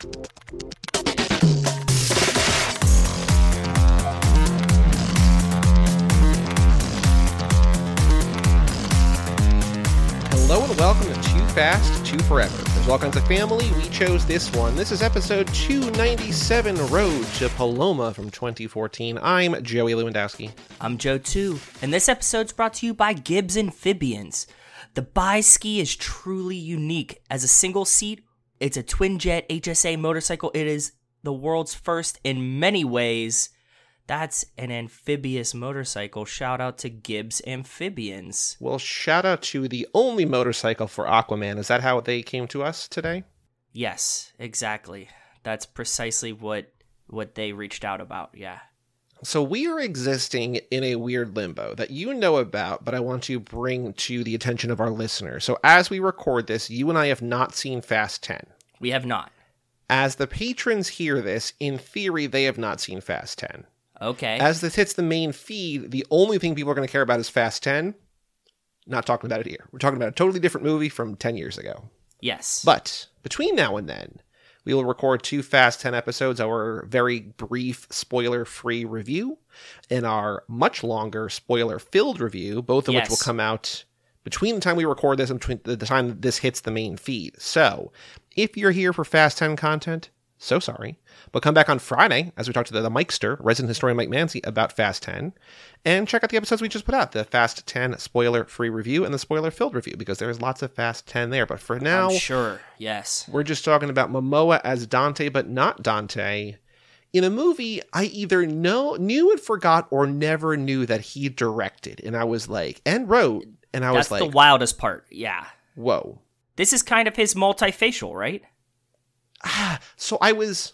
Hello and welcome to 2 Fast, 2 Forever. There's all kinds of family. We chose this one. This is episode 297 Road to Paloma from 2014. I'm Joey Lewandowski. I'm Joe too, and this episode's brought to you by Gibbs Amphibians. The Bi-Ski is truly unique. As a single seat, it's a twin jet HSA motorcycle. It is the world's first in many ways. That's an amphibious motorcycle. Shout out to Gibbs Amphibians. Well, shout out to the only motorcycle for Aquaman. Is that how they came to us today? Yes, exactly. That's precisely what what they reached out about. Yeah. So we are existing in a weird limbo that you know about, but I want to bring to the attention of our listeners. So as we record this, you and I have not seen Fast 10. We have not. As the patrons hear this, in theory, they have not seen Fast 10. Okay. As this hits the main feed, the only thing people are going to care about is Fast 10. Not talking about it here. We're talking about a totally different movie from 10 years ago. yes. But between now and then, we will record two Fast 10 episodes, our very brief spoiler free review, and our much longer spoiler filled review, both of which will come out between the time we record this and between the the time this hits the main feed. So if you're here for Fast 10 content, so sorry. But come back on Friday as we talk to the, the Mikester, resident historian Mike Mancy, about Fast 10. And check out the episodes we just put out the Fast 10 spoiler free review and the spoiler filled review, because there's lots of Fast 10 there. But for now, I'm sure. Yes. we're just talking about Momoa as Dante, but not Dante. In a movie I either know knew and forgot or never knew that he directed. And I was like, and wrote. And I That's was like, the wildest part. Yeah. whoa. This is kind of his multifacial, right? So I was.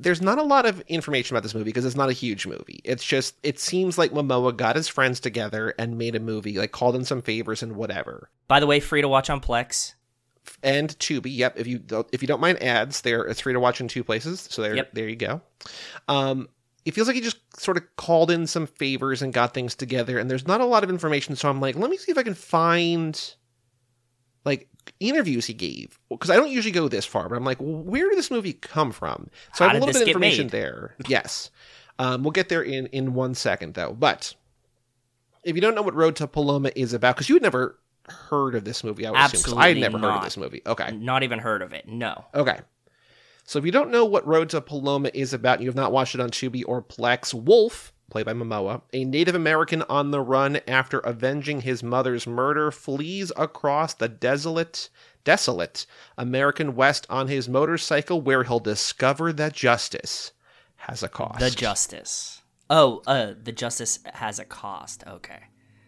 There's not a lot of information about this movie because it's not a huge movie. It's just, it seems like Momoa got his friends together and made a movie, like called in some favors and whatever. By the way, free to watch on Plex. and Tubi. Yep, if you don't, if you don't mind ads, there it's free to watch in two places. So there, Yep. there you go. Um, it feels like he just sort of called in some favors and got things together, and there's not a lot of information. So I'm like, let me see if I can find like interviews he gave because I don't usually go this far, but I'm like, well, where did this movie come from? So How I have a little bit of information made? there. Yes, um, we'll get there in in one second though. But if you don't know what Road to Paloma is about, because you had never heard of this movie, I would assume, 'cause I had Absolutely never heard of this movie. Okay, Not even heard of it. No. Okay. So if you don't know what Road to Paloma is about, and you have not watched it on Tubi or Plex, Wolf, played by Momoa, a Native American on the run after avenging his mother's murder, flees across the desolate, desolate American West on his motorcycle, where he'll discover that justice has a cost. The Justice. Oh, uh, the Justice has a cost. Okay.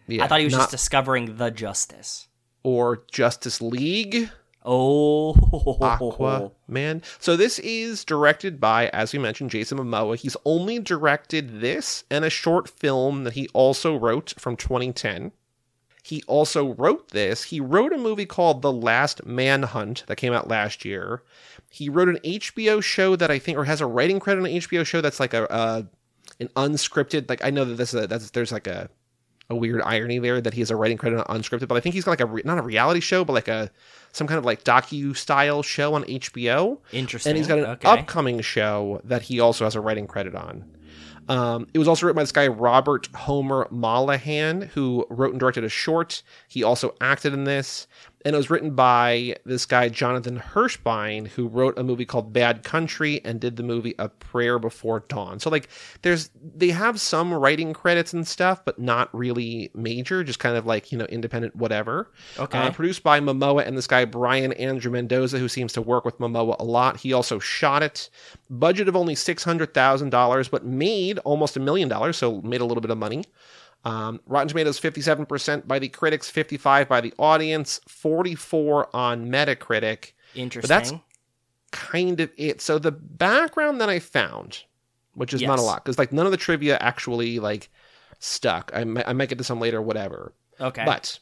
Yeah, I thought he was not- just discovering the Justice. or Justice League. Oh. Aquaman. So this is directed by, as we mentioned, Jason Momoa. He's only directed this and a short film that he also wrote from 2010. He also wrote this. He wrote a movie called The Last Manhunt that came out last year. He wrote an HBO show that I think, or has a writing credit on an HBO show that's like a, an unscripted. Like I know that this is a, that's there's like a a weird irony there that he has a writing credit on unscripted, but I think he's got like a not a reality show, but like a some kind of like docu style show on HBO. Interesting. And he's got an okay. upcoming show that he also has a writing credit on. Um, it was also written by this guy Robert Homer Mollohan, who wrote and directed a short. He also acted in this, and it was written by this guy Jonathan Hirschbein, who wrote a movie called Bad Country and did the movie A Prayer Before Dawn. So like, there's they have some writing credits and stuff, but not really major, just kind of like you know independent whatever. Okay. Uh, produced by Momoa and this guy Brian Andrew Mendoza, who seems to work with Momoa a lot. He also shot it. Budget of only six hundred thousand dollars, but made almost a million dollars, so made a little bit of money. Um, Rotten Tomatoes fifty-seven percent by the critics, fifty-five by the audience, forty-four on Metacritic. Interesting. that's- Kind of it. So the background that I found, which is not a lot, because like none of the trivia actually like stuck. I might, I might get to some later, whatever. okay. But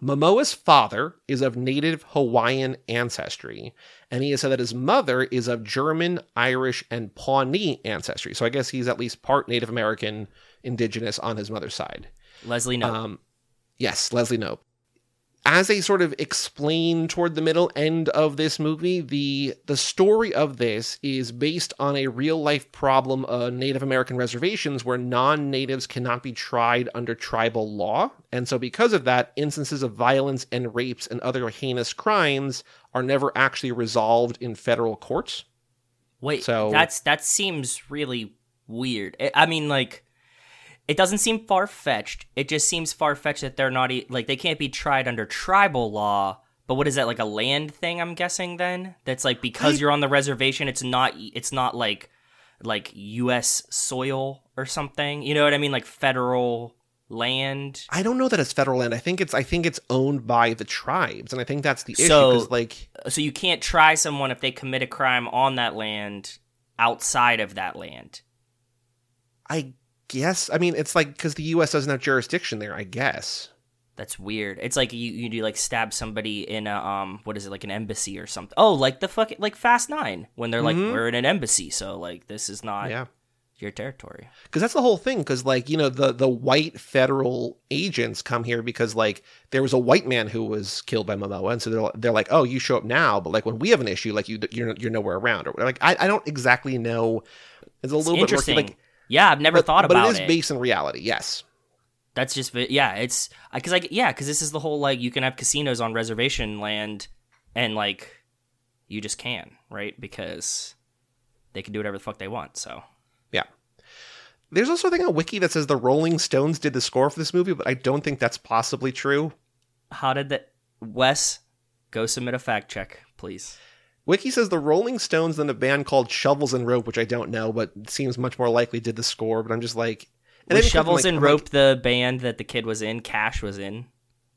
Momoa's father is of native Hawaiian ancestry, and he has said that his mother is of German, Irish, and Pawnee ancestry. So I guess he's at least part Native American, indigenous on his mother's side. Leslie, no. Um, yes, Leslie Nope. as they sort of explain toward the middle end of this movie, the the story of this is based on a real life problem of Native American reservations where non-natives cannot be tried under tribal law. And so because of that, instances of violence and rapes and other heinous crimes are never actually resolved in federal courts. Wait, so that's that seems really weird. I mean like it doesn't seem far fetched. It just seems far fetched that they're not like they can't be tried under tribal law. But what is that like a land thing? I'm guessing then that's like because I, you're on the reservation, it's not it's not like like U.S. soil or something. You know what I mean? Like federal land. I don't know that it's federal land. I think it's I think it's owned by the tribes, and I think that's the issue. So like, so you can't try someone if they commit a crime on that land outside of that land. I guess. I mean, it's like because the U.S. doesn't have jurisdiction there. I guess. That's weird. It's like you you do like stab somebody in a um what is it like an embassy or something. Oh, like the fucking like Fast Nine when they're like mm-hmm. we're in an embassy, so like this is not yeah your territory. Because that's the whole thing. Because like you know the the white federal agents come here because like there was a white man who was killed by Momoa, and so they're they're like, oh, you show up now, but like when we have an issue, like you you're you're nowhere around or. Like I, I don't exactly know. It's a little it's bit interesting. Murky, like yeah, I've never but, thought about it. But it is based in reality, yes. That's just, yeah, it's because like yeah, because this is the whole like you can have casinos on reservation land, and like you just can right because they can do whatever the fuck they want. So yeah. There's also a thing on Wiki that says the Rolling Stones did the score for this movie, but I don't think that's possibly true. How did that? Wes, go submit a fact check, please. Wiki says the Rolling Stones and a band called Shovels and Rope, which I don't know, but seems much more likely did the score. But I'm just like, was Shovels like, and Rope like, the band that the kid was in? Cash was in.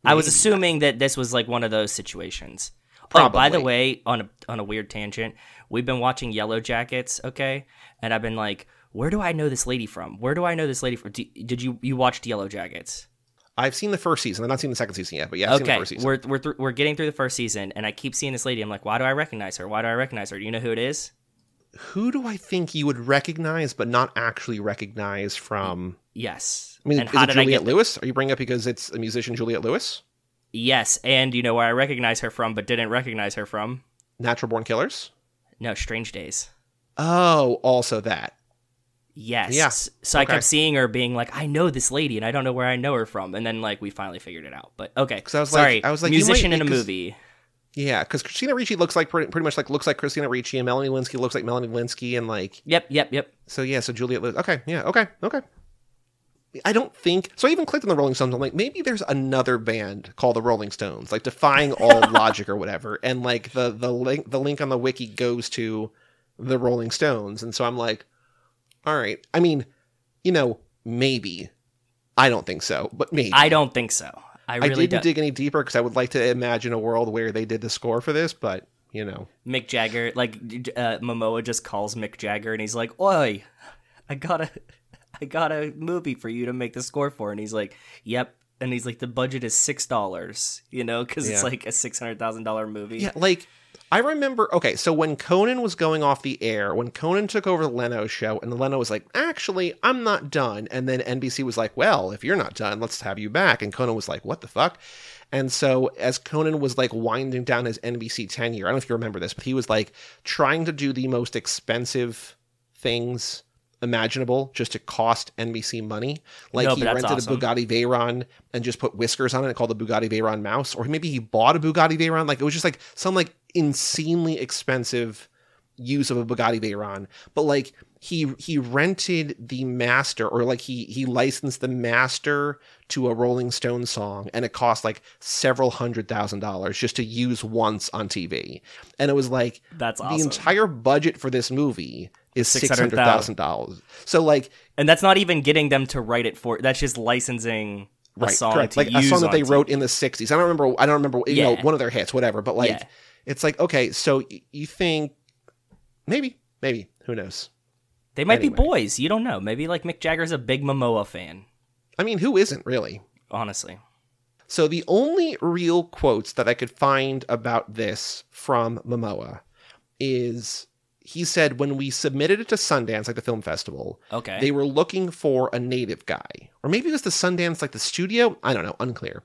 I was assuming that this was like one of those situations. Probably. Oh, by the way, on a on a weird tangent, we've been watching Yellowjackets, okay, and I've been like, where do I know this lady from? Where do I know this lady from? Did you you watched Yellowjackets? I've seen the first season. I've not seen the second season yet, but yeah, I've okay. We're we're th- we're getting through the first season, and I keep seeing this lady. I'm like, why do I recognize her? Why do I recognize her? Do you know who it is? Who do I think you would recognize, but not actually recognize from? Yes. I mean, and is it Juliette Lewis? Are you bringing up because it's a musician, Juliette Lewis? Yes, and you know where I recognize her from, but didn't recognize her from? Natural Born Killers. No, Strange Days. Oh, also that. Yes. Yes. So okay. I kept seeing her being like, I know this lady and I don't know where I know her from. And then like we finally figured it out. But okay. Because I was Sorry, like, I was like, musician might, in a movie. Yeah, because Christina Ricci looks like pretty, pretty much like looks like Christina Ricci, and Melanie Lynskey looks like Melanie Lynskey, and like yep, yep, yep. So yeah, so Juliette. Okay, yeah, okay, okay. I don't think so. I even clicked on the Rolling Stones. I'm like, maybe there's another band called the Rolling Stones, like defying all logic or whatever. And like the the link the link on the wiki goes to the Rolling Stones, and so I'm like, all right. I mean, you know, maybe. I don't think so, but maybe. I don't think so. I really I didn't don't. dig any deeper because I would like to imagine a world where they did the score for this, but you know, Mick Jagger, like uh, Momoa, just calls Mick Jagger and he's like, "Oi, I got a, I got a movie for you to make the score for," and he's like, "Yep." And he's like, the budget is six dollars, you know, because yeah. it's like a six hundred thousand dollar movie. Yeah, like I remember, okay, so when Conan was going off the air, when Conan took over the Leno show, and Leno was like, actually, I'm not done. And then NBC was like, well, if you're not done, let's have you back. And Conan was like, what the fuck? And so as Conan was like winding down his NBC tenure, I don't know if you remember this, but he was like trying to do the most expensive things imaginable just to cost NBC money. Like no, he rented awesome. a Bugatti Veyron and just put whiskers on it and called the Bugatti Veyron Mouse, or maybe he bought a Bugatti Veyron. Like it was just like some like insanely expensive use of a Bugatti Veyron, but like he he rented the master or like he he licensed the master to a Rolling Stone song and it cost like several hundred thousand dollars just to use once on TV. And it was like that's awesome. the entire budget for this movie is six hundred thousand dollars. So like, and that's not even getting them to write it for. That's just licensing a right, song correct. like a song that they TV. wrote in the '60s. I don't remember. I don't remember. You yeah. know, one of their hits, whatever. But like, yeah. it's like okay, so you think maybe, maybe who knows? They might anyway. be boys. You don't know. Maybe like Mick Jagger's a big Momoa fan. I mean, who isn't really? Honestly. So the only real quotes that I could find about this from Momoa is he said when we submitted it to Sundance, like the film festival, okay, they were looking for a native guy, or maybe it was the Sundance, like the studio. I don't know, unclear.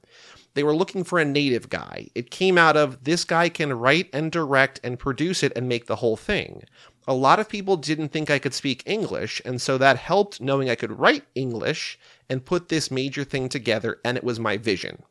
they were looking for a native guy. It came out of this guy can write and direct and produce it and make the whole thing. A lot of people didn't think I could speak English, and so that helped knowing I could write English and put this major thing together, and it was my vision.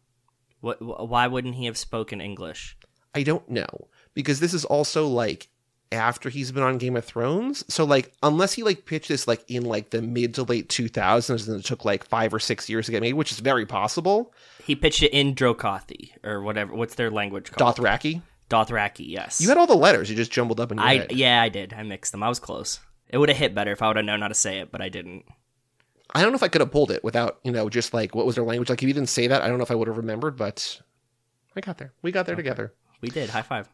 What, why wouldn't he have spoken English? I don't know because this is also like after he's been on Game of Thrones. So like unless he like pitched this like in like the mid to late 2000s and it took like 5 or 6 years to get made, which is very possible. He pitched it in Drokothi or whatever what's their language called? Dothraki. Dothraki, yes. You had all the letters, you just jumbled up in your I head. yeah, I did. I mixed them. I was close. It would have hit better if I would have known how to say it, but I didn't. I don't know if I could have pulled it without, you know, just like what was their language. Like if you didn't say that, I don't know if I would have remembered, but I got there. We got there together. We did. High five.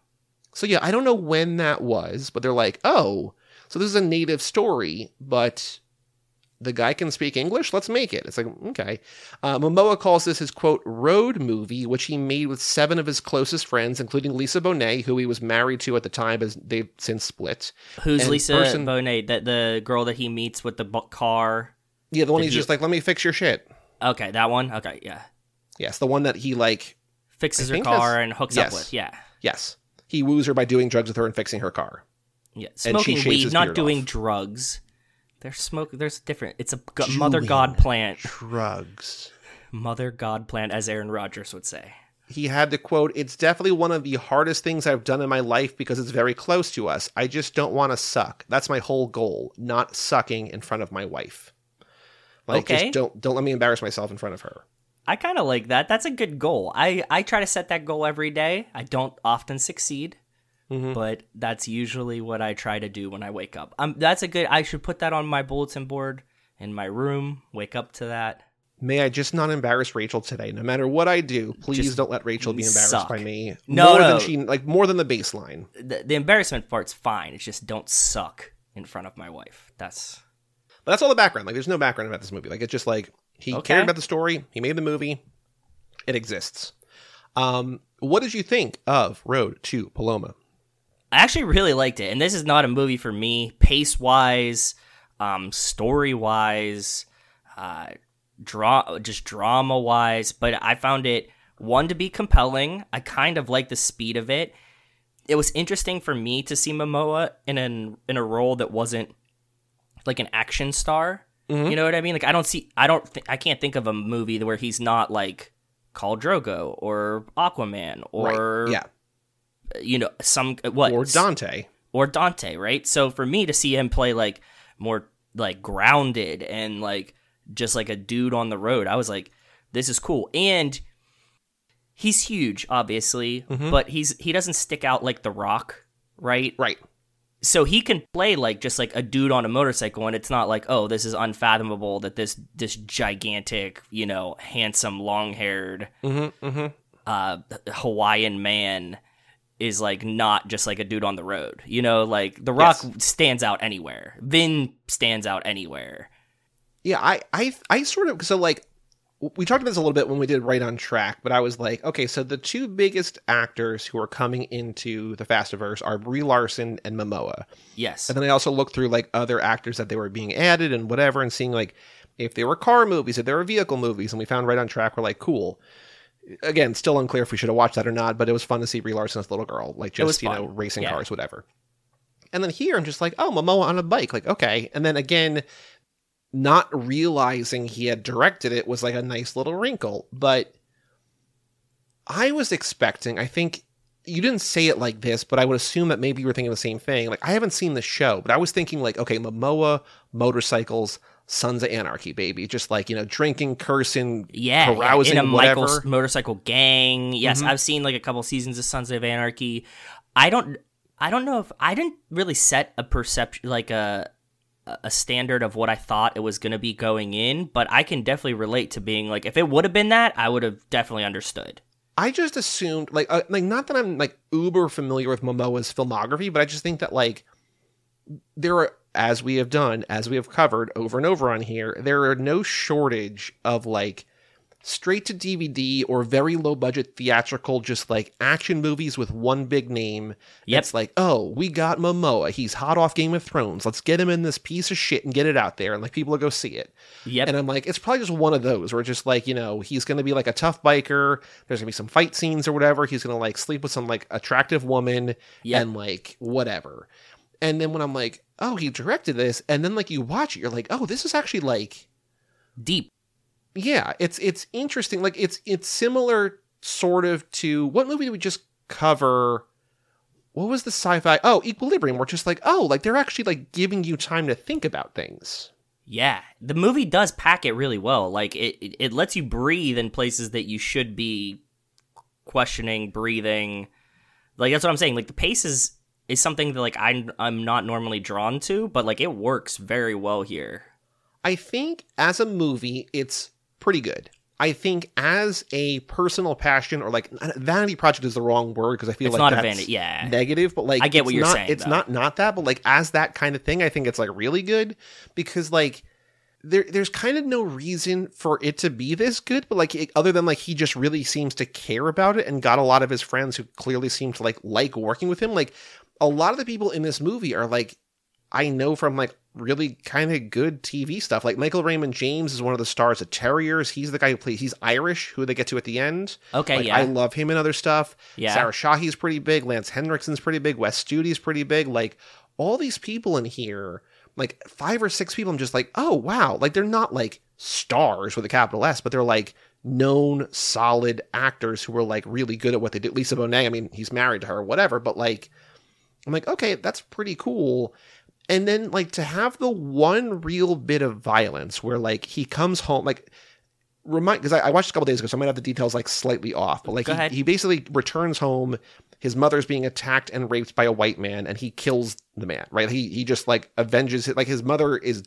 So yeah, I don't know when that was, but they're like, oh, so this is a native story, but the guy can speak English. Let's make it. It's like okay. Uh, Momoa calls this his quote road movie, which he made with seven of his closest friends, including Lisa Bonet, who he was married to at the time, as they've since split. Who's And Lisa person- Bonet? That the girl that he meets with the bu- car. Yeah, the one he's he- just like, let me fix your shit. Okay, that one. Okay, yeah. Yes, the one that he like. Fixes her car and hooks up with. Yeah. Yes, he woos her by doing drugs with her and fixing her car. Yeah. she Smoking shaves weed, his not doing off. drugs. There's smoke. There's different. It's a g- mother god plant. Drugs. Mother god plant, as Aaron Rodgers would say. he had to quote, It's definitely one of the hardest things I've done in my life because it's very close to us. I just don't want to suck. That's my whole goal, not sucking in front of my wife. Like Okay. just don't don't let me embarrass myself in front of her. I kind of like that. That's a good goal. I I try to set that goal every day. I don't often succeed, Mhm. but that's usually what I try to do when I wake up. Um, that's a good. I should put that on my bulletin board in my room. Wake up to that. May I just not embarrass Rachel today? No matter what I do, please Just don't let Rachel be embarrassed suck. by me. No, more no. than she like more than the baseline. The, the embarrassment part's fine. It's just don't suck in front of my wife. That's But that's all the background. Like there's no background about this movie. Like it's just like he Okay. cared about the story, he made the movie, it exists. Um, what did you think of Road to Paloma? I actually really liked it, and this is not a movie for me, pace wise, um, story wise, uh, draw just drama wise. But I found it one to be compelling. I kind of like the speed of it. It was interesting for me to see Momoa in an in a role that wasn't like an action star. Mm-hmm. You know what I mean? Like I don't see, I don't, th- I can't think of a movie where he's not like Khal Drogo or Aquaman or right. Yeah. Uh, you know some uh, what Or Dante. or Dante, right? So for me to see him play like more like grounded and like just like a dude on the road, I was like, this is cool. And he's huge, obviously, mm-hmm. but he's he doesn't stick out like The Rock, right? Right. So he can play like just like a dude on a motorcycle, and it's not like, oh, this is unfathomable that this this gigantic, you know, handsome, long haired Mm-hmm. Mm-hmm. uh Hawaiian man is like not just like a dude on the road. You know, like The Rock Yes. stands out anywhere. Vin stands out anywhere. Yeah, I, I, I sort of so like we talked about this a little bit when we did Right on Track, but I was like, okay, so the two biggest actors who are coming into the Fastiverse are Brie Larson and Momoa, Yes. and then I also looked through like other actors that they were being added and whatever, and seeing like if they were car movies, if they were vehicle movies, and we found Right on Track. We're like, cool. Again, still unclear if we should have watched that or not, but it was fun to see Brie Larson as a little girl, like just you know racing Yeah. cars, whatever. And then here, I'm just like, oh, Momoa on a bike, like okay. And then again, not realizing he had directed it was like a nice little wrinkle. But I was expecting, I think you didn't say it like this, but I would assume that maybe you were thinking the same thing. Like, I haven't seen the show, but I was thinking, like, okay, Momoa, motorcycles, Sons of Anarchy, baby. Just like, you know, drinking, cursing, yeah, carousing, in a whatever. Michael motorcycle gang. Yes, Mhm. I've seen like a couple seasons of Sons of Anarchy. I don't I don't know if I didn't really set a perception like a a standard of what I thought it was going to be going in, but I can definitely relate to being like if it would have been that, I would have definitely understood. I just assumed like uh, like not that I'm like uber familiar with Momoa's filmography, but I just think that like there are as we have done, as we have covered over and over on here, there are no shortage of like straight to DVD or very low budget theatrical, just like action movies with one big name. Yep. It's like, oh, we got Momoa. He's hot off Game of Thrones. Let's get him in this piece of shit and get it out there. And like people will go see it. Yep. And I'm like, it's probably just one of those where just like, you know, he's going to be like a tough biker. There's going to be some fight scenes or whatever. He's going to like sleep with some like attractive woman Yep. and like whatever. And then when I'm like, oh, he directed this. And then like you watch it, you're like, oh, this is actually like, Deep. Yeah, it's it's interesting. Like it's it's similar sort of to what movie did we just cover? What was the sci-fi? Oh, Equilibrium. We're just like, oh, like they're actually like giving you time to think about things. Yeah, the movie does pack it really well. Like it, it, it lets you breathe in places that you should be questioning, breathing. Like that's what I'm saying. Like the pace is is something that like I'm I'm not normally drawn to, but like it works very well here. I think as a movie, it's pretty good. I think as a personal passion or like vanity project is the wrong word because I feel like It's like not a vanity- yeah. negative, but like I get what you're not- saying, It's though. not not that, but like as that kind of thing, I think it's like really good because like there there's kind of no reason for it to be this good, but like it, other than like he just really seems to care about it and got a lot of his friends who clearly seem to like like working with him. Like a lot of the people in this movie are like I know from like really kind of good TV stuff. Like Michael Raymond James is one of the stars of Terriers. He's the guy who plays. He's Irish, who they get to at the end. Okay, Like, yeah. I love him and other stuff. Yeah. Sarah Shahi's pretty big. Lance Henriksen's pretty big. Wes Studi's pretty big. Like all these people in here, like five or six people. I'm just like, oh wow. Like they're not like stars with a capital S, but they're like known, solid actors who are like really good at what they do. Lisa Bonet. I mean, he's married to her, whatever. But like, I'm like, okay, that's pretty cool. And then like to have the one real bit of violence where like he comes home like remind because I, I watched a couple days ago, so I might have the details like slightly off. But like he, he basically returns home, his mother's being attacked and raped by a white man, and he kills the man. Right? He he just like avenges it. Like his mother is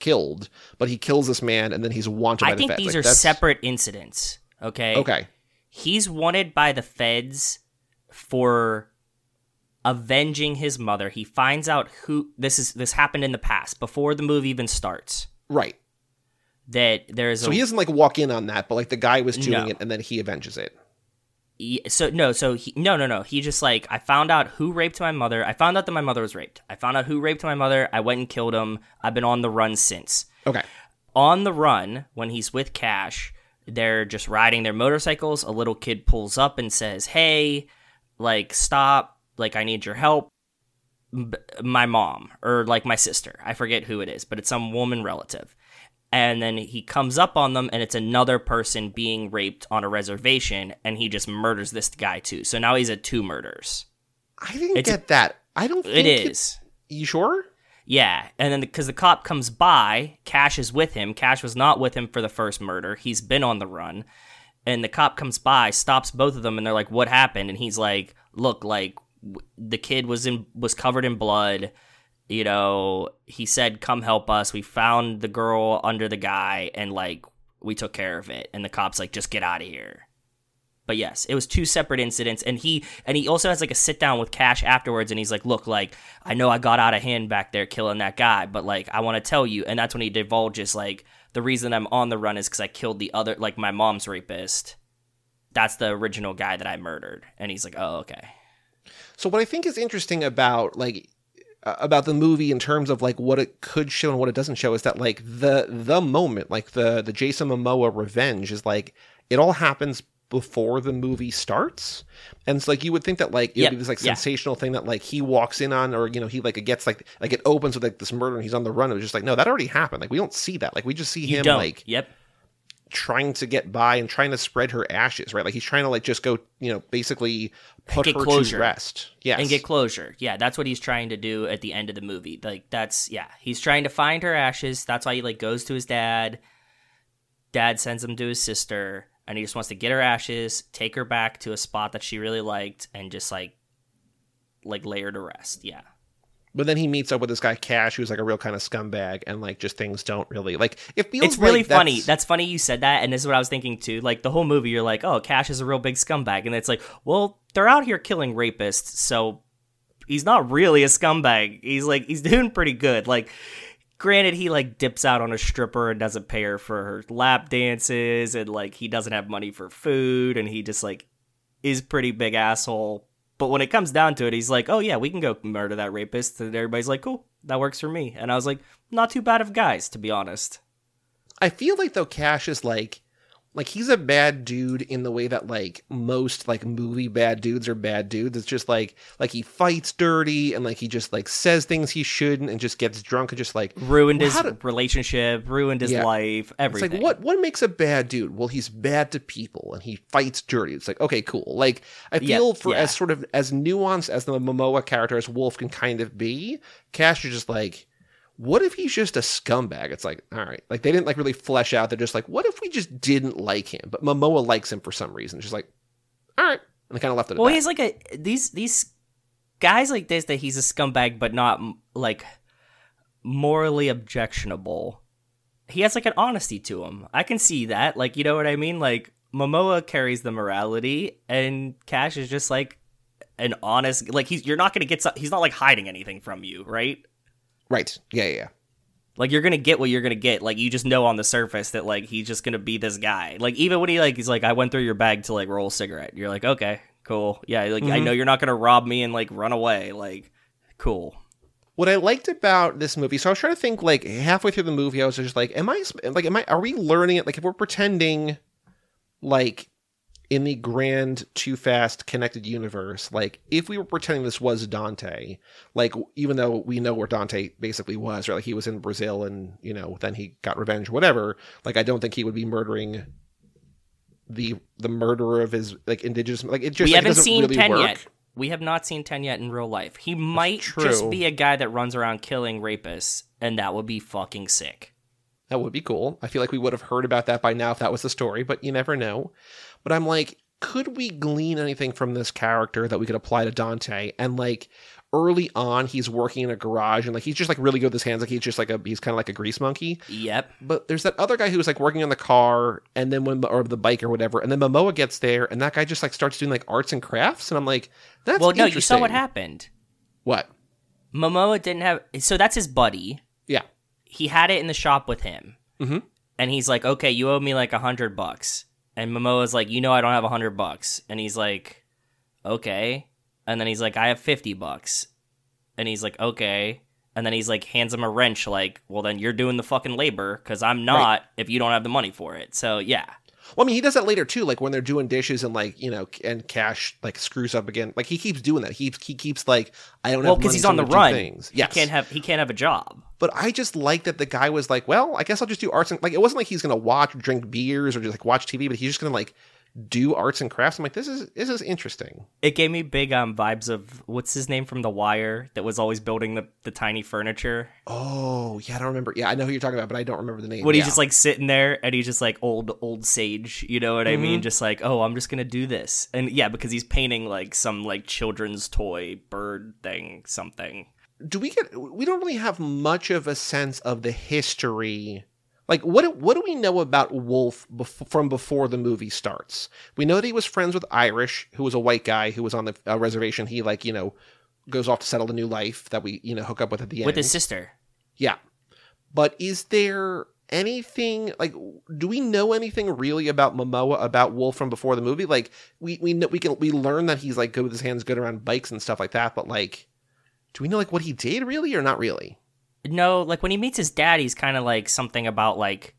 killed, but he kills this man, and then he's wanted. by I the think feds. these Like, are that's- separate incidents. Okay. Okay. He's wanted by the feds for avenging his mother. He finds out who this is. This happened in the past before the movie even starts. Right. That there is So a he doesn't like walk in on that, but like the guy was doing No. it, and then he avenges it. So no so he no no no he just like i found out who raped my mother i found out that my mother was raped i found out who raped my mother i went and killed him i've been on the run since Okay. on the run when he's with cash they're just riding their motorcycles a little kid pulls up and says hey like stop like i need your help B- my mom or like my sister. I forget who it is but it's some woman relative. And then he comes up on them and it's another person being raped on a reservation and he just murders this guy too. So now he's at two murders. I didn't It's- get that. I don't. it is. You sure? yeah. And then because the cop comes by cash is with him. Cash was not with him for the first murder. He's been on the run. And the cop comes by stops both of them and they're like what happened? And he's like look like the kid was in was covered in blood. You know he said come help us. We found the girl under the guy and like we took care of it. And the cops like just get out of here. But yes it was two separate incidents. And he and he also has like a sit down with cash afterwards. And he's like look like i know i got out of hand back there killing that guy but like i want to tell you. And that's when he divulges like the reason i'm on the run is because i killed the other like my mom's rapist. That's the original guy that i murdered. And he's like oh okay So what I think is interesting about like about the movie in terms of like what it could show and what it doesn't show is that like the the moment like the the Jason Momoa revenge is like it all happens before the movie starts. And it's like you would think that like it Yep, would be this like yeah. sensational thing that like he walks in on or you know he like it gets like like it opens with like this murder and he's on the run. It was just like no that already happened. Like we don't see that. Like we just see you him don't. like yep trying to get by and trying to spread her ashes right like he's trying to like just go you know basically put Get her closure. to rest yes and get closure. Yeah, that's what he's trying to do at the end of the movie. Like that's yeah, he's trying to find her ashes. That's why he like goes to his dad. Dad sends him to his sister, and he just wants to get her ashes, take her back to a spot that she really liked, and just like like lay her to rest. Yeah. But then he meets up with this guy Cash, who's like a real kind of scumbag, and like just things don't really like. It feels It's really like funny. that's- That's funny you said that, and this is what I was thinking too. Like the whole movie, you're like, "Oh, Cash is a real big scumbag," and it's like, well, they're out here killing rapists, so he's not really a scumbag. He's like, he's doing pretty good. Like granted he like dips out on a stripper and doesn't pay her for her lap dances and like he doesn't have money for food and he just like is pretty big asshole but when it comes down to it he's like oh yeah we can go murder that rapist. And everybody's like cool that works for me. And i was like not too bad of guys to be honest. I feel like though Cash is like like he's a bad dude in the way that like most like movie bad dudes are bad dudes. It's just like like he fights dirty and like he just like says things he shouldn't and just gets drunk and just like ruined Well, his do- relationship ruined his Yeah. life everything It's like what what makes a bad dude? Well, he's bad to people and he fights dirty. It's like okay, cool. Like I Yeah, feel for yeah. as sort of as nuanced as the Momoa character as Wolf can kind of be, Cash is just like, what if he's just a scumbag? It's like all right, like they didn't like really flesh out. They're just like, what if we just didn't like him, but Momoa likes him for some reason? She's like, all right, and they kind of left it. Well, he's like a these these guys like this that he's a scumbag, but not like morally objectionable. He has like an honesty to him. I can see that. Like, you know what I mean? Like Momoa carries the morality, and Cash is just like an honest. Like he's you're not gonna get. He's not like hiding anything from you, right? Right. Yeah, yeah, yeah. Like you're gonna get what you're gonna get. Like you just know on the surface that like he's just gonna be this guy. Like even when he like he's like I went through your bag to like roll a cigarette. You're like okay, cool. Yeah, like I Mhm. know you're not gonna rob me and like run away. Like cool. What I liked about this movie, so I was trying to think like halfway through the movie, I was just like, am I like, am I, are we learning it? Like, if we're pretending like in the grand, too fast connected universe, like if we were pretending this was Dante, like even though we know where Dante basically was, right? Like he was in Brazil and, you know, then he got revenge, whatever. Like, I don't think he would be murdering the the murderer of his like indigenous like it just we like, haven't seen really Ten work. yet. We have not seen Ten yet in real life. He might just be a guy that runs around killing rapists, and that would be fucking sick. That would be cool. I feel like we would have heard about that by now if that was the story, but you never know. But I'm like, could we glean anything from this character that we could apply to Dante? And like early on, he's working in a garage and like he's just like really good with his hands. Like he's just like a he's kind of like a grease monkey. Yep. But there's that other guy who's like working on the car and then when or the bike or whatever, and then Momoa gets there and that guy just like starts doing like arts and crafts, and I'm like, that's well, no, you saw what happened. What? Momoa didn't have. So that's his buddy. Yeah. he had it in the shop with him. Mhm. And he's like, okay, you owe me like a hundred bucks. And Momoa's like, you know, I don't have a hundred bucks. And he's like, okay. And then he's like, I have 50 bucks. And he's like, okay. And then he's like, hands him a wrench, like, well, then you're doing the fucking labor because I'm not if you don't have the money for it. So, yeah. Well, I mean, he does that later too. Like when they're doing dishes and like you know, and Cash like screws up again. Like he keeps doing that. He he keeps like I don't Well, have because he's on the run. Things. He can't have he can't have a job. but I just like that the guy was like, well, I guess I'll just do arts and like it wasn't like he's gonna watch, drink beers, or just like watch TV, but he's just gonna like do arts and crafts. I'm like, this is this is interesting. It gave me big um vibes of what's his name from The Wire that was always building the, the tiny furniture. Oh yeah, I don't remember. Yeah, I know who you're talking about, but I don't remember the name. when yeah. he's just like sitting there and he's just like old old sage you know what i mean just like oh i'm just gonna do this and yeah because he's painting like some like children's toy bird thing something do we get we don't really have much of a sense of the history like what do- what do we know about wolf bef- from before the movie starts? We know that he was friends with irish who was a white guy who was on the uh, reservation. He like you know goes off to settle a new life that we you know hook up with at the end with his sister. Yeah. But is there anything like do we know anything really about momoa about wolf from before the movie? Like we we know we can we learn that he's like good with his hands good around bikes and stuff like that but like do we know like what he did really or not really no like when he meets his dad he's kind of like something about like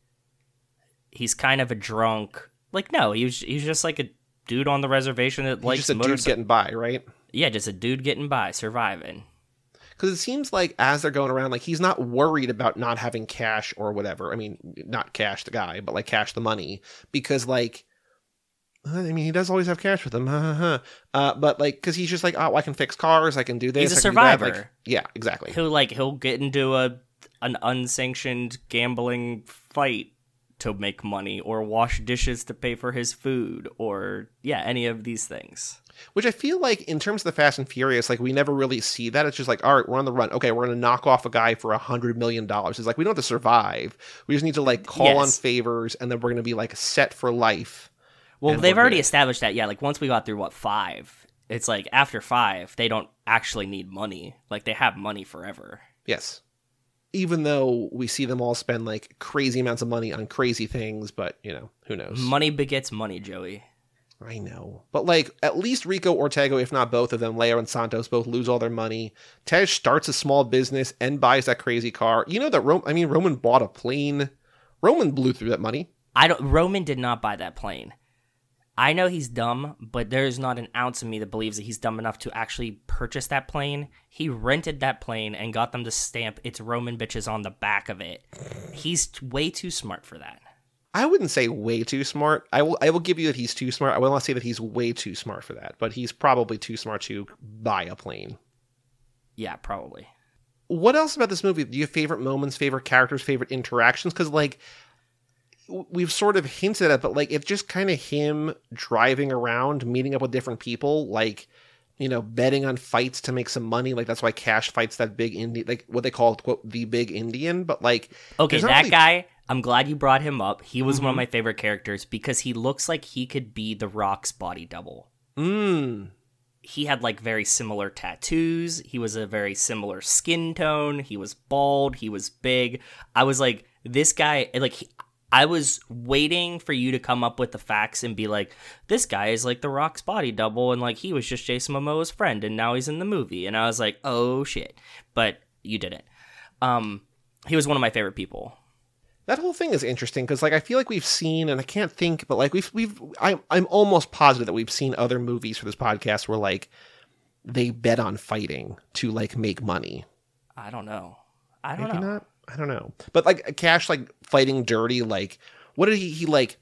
he's kind of a drunk like no he was he's just like a dude on the reservation that He's likes just a dude getting by, right? yeah just a dude getting by surviving Because it seems like as they're going around, like he's not worried about not having cash or whatever. I mean, not cash the guy, but like cash the money, because like. I mean, he does always have cash with him. Uh, but like, because he's just like, oh, I can fix cars, I can do this. He's a I can do that. Like, survivor. yeah, exactly. he'll like he'll get into a an unsanctioned gambling fight to make money or wash dishes to pay for his food or yeah any of these things Which I feel like in terms of the Fast and Furious, like we never really see that. It's just like, all right, we're on the run. Okay, we're gonna knock off a guy for a hundred million dollars. It's like we don't have to survive. We just need to like call on favors, and then we're gonna be like set for life. Well they've already established that yeah like once we got through what five it's like after five they don't actually need money like they have money forever Yes. even though we see them all spend like crazy amounts of money on crazy things, but you know, who knows? Money begets money, Joey. I know. But like at least Rico or Tego, if not both of them, Leo and Santos both lose all their money. Tej starts a small business and buys that crazy car. You know that Rome I mean Roman bought a plane. Roman blew through that money. I don't Roman did not buy that plane. I know he's dumb, but there's not an ounce of me that believes that he's dumb enough to actually purchase that plane. He rented that plane and got them to stamp its Roman bitches on the back of it. He's t- way too smart for that. I wouldn't say way too smart. I will I will give you that he's too smart. I will not say that he's way too smart for that, but he's probably too smart to buy a plane. Yeah, probably. What else about this movie? Do you have favorite moments, favorite characters, favorite interactions? Because like we've sort of hinted at, but like it's just kind of him driving around, meeting up with different people, like you know, betting on fights to make some money. Like that's why Cash fights that big Indian, like what they call quote the big Indian. But like, okay, that really... guy. I'm glad you brought him up. He was mm-hmm. one of mm-hmm. my favorite characters because he looks like he could be the Rock's body double. Mm. He had like very similar tattoos. He was a very similar skin tone. He was bald. He was big. I was like, this guy, like, he, I was waiting for you to come up with the facts and be like, this guy is like The Rock's body double, and like he was just Jason Momoa's friend, and now he's in the movie. And I was like, oh shit. But you didn't. Um, he was one of my favorite people. That whole thing is interesting because, like, I feel like we've seen, and I can't think, but like we've we've I'm I'm almost positive that we've seen other movies for this podcast where like they bet on fighting to like make money. I don't know. I don't Maybe know. Not. I don't know. But like Cash like fighting dirty, like what did he he like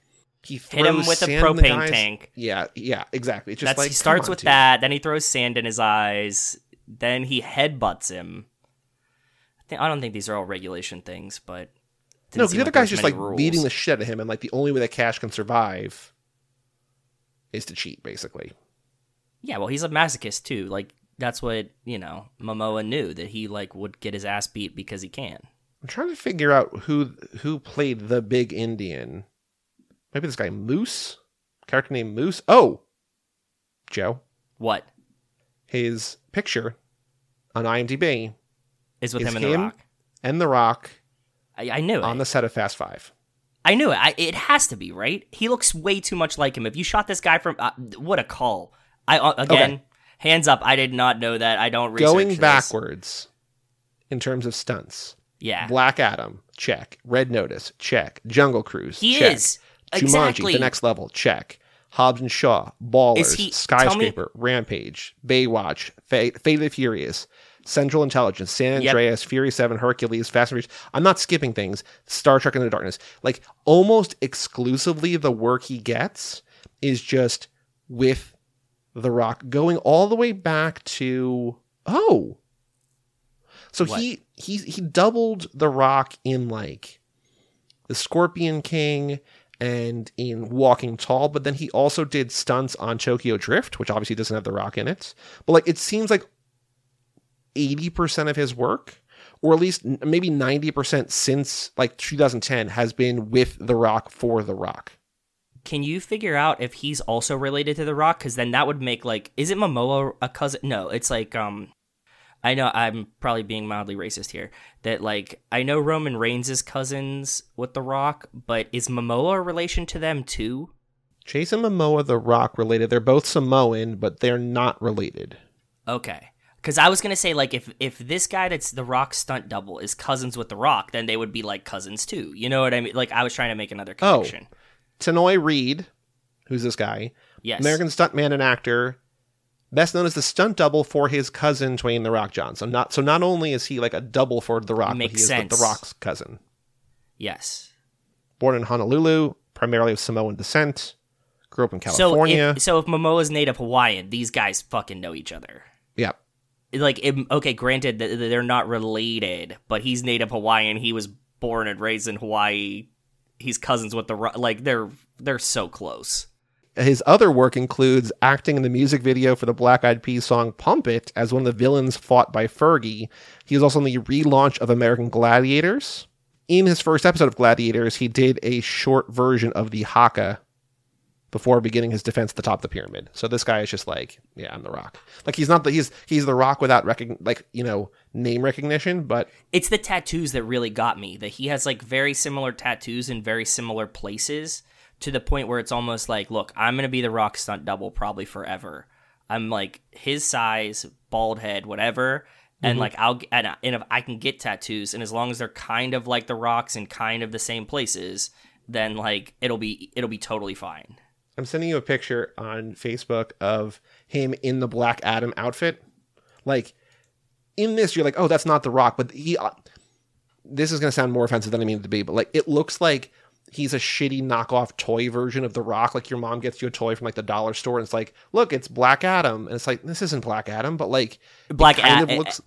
he hit him with a propane tank. Yeah, yeah, exactly. It's just That's, like he starts on, with dude. that, then he throws sand in his eyes, then he headbutts him. I think I don't think these are all regulation things, but no, the other like guy's just like rules. beating the shit out of him, and like the only way that Cash can survive is to cheat, basically. Yeah, well, he's a masochist too. Like that's what you know Momoa knew that he like would get his ass beat because he can. I'm trying to figure out who who played the big Indian. Maybe this guy Moose, character named Moose. Oh, Joe. What? His picture on IMDb is with is him and The Rock. And The Rock. I, I knew on it. On the set of Fast Five. I knew it. I, it has to be right. He looks way too much like him. If you shot this guy from, uh, what a call! I uh, again, okay. hands up. I did not know that. I don't going this. backwards in terms of stunts. Yeah. Black Adam, check. Red Notice, check. Jungle Cruise, he check. is. Jumanji, exactly. the next level, check. Hobbs and Shaw, Ballers, he, Skyscraper, me... Rampage, Baywatch, Fate, Fate of the Furious, Central Intelligence, San Andreas, yep. Fury 7, Hercules, Fast and Furious. I'm not skipping things. Star Trek Into the Darkness. Like almost exclusively the work he gets is just with The Rock going all the way back to oh. So what? he he he doubled The Rock in like the Scorpion King and in Walking Tall, but then he also did stunts on Tokyo Drift, which obviously doesn't have The Rock in it. But like it seems like 80% of his work or at least maybe 90% since like 2010 has been with The Rock for The Rock. Can you figure out if he's also related to The Rock? Because then that would make like, is it Momoa a cousin? No, it's like um, I know I'm probably being mildly racist here. That like I know Roman Reigns is cousins with The Rock, but is Momoa a relation to them too? Jason Momoa, The Rock related. They're both Samoan, but they're not related. Okay. Because I was gonna say like if if this guy that's the Rock stunt double is cousins with the Rock, then they would be like cousins too. You know what I mean? Like I was trying to make another oh. connection. Oh, Tanoi Reed, who's this guy? Yes, American stuntman and actor best known as the stunt double for his cousin Dwayne the Rock Johnson. Not so not only is he like a double for the Rock, Makes but he is sense. the Rock's cousin. Yes. Born in Honolulu, primarily of Samoan descent, grew up in California. So if, so if Momoa's native Hawaiian, these guys fucking know each other. Yeah. Like it, okay, granted that they're not related, but he's native Hawaiian. He was born and raised in Hawaii. He's cousins with the Rock. like they're they're so close. His other work includes acting in the music video for the Black Eyed Peas song Pump It as one of the villains fought by Fergie. He was also in the relaunch of American Gladiators. In his first episode of Gladiators, he did a short version of the Haka before beginning his defense at the top of the pyramid. So this guy is just like, yeah, I'm the Rock. Like he's not the he's he's the Rock without recogn like you know name recognition, but It's the tattoos that really got me. That he has like very similar tattoos in very similar places to the point where it's almost like, look, I'm gonna be the Rock stunt double probably forever. I'm like his size, bald head, whatever. And like I'll and, and if I can get tattoos, and as long as they're kind of like the rocks and kind of the same places, then like it'll be it'll be totally fine. I'm sending you a picture on Facebook of him in the Black Adam outfit. Like in this, you're like, oh, that's not the Rock, but he. Uh, this is going to sound more offensive than I mean it to be, but like it looks like he's a shitty knockoff toy version of the Rock. Like your mom gets you a toy from like the dollar store, and it's like, look, it's Black Adam, and it's like this isn't Black Adam, but like Black kind A- looks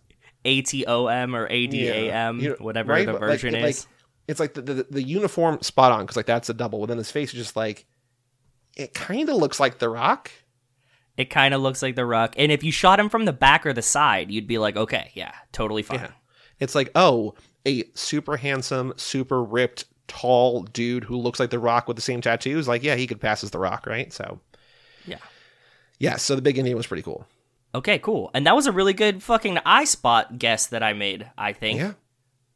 A T O M or A D A M, know, whatever right? the But, like, version like, is. it's like the, the the uniform spot on because like that's a double, but then his face is just like it kind of looks like the Rock. It kind of looks like The Rock. And if you shot him from the back or the side, you'd be like, okay, yeah, totally fine. Yeah. It's like, oh, a super handsome, super ripped, tall dude who looks like The Rock with the same tattoos. Like, yeah, he could pass as The Rock, right? So, Yeah. yeah. So the big Indian was pretty cool. Okay, cool. And that was a really good fucking eye spot guess that I made, I think. Yeah.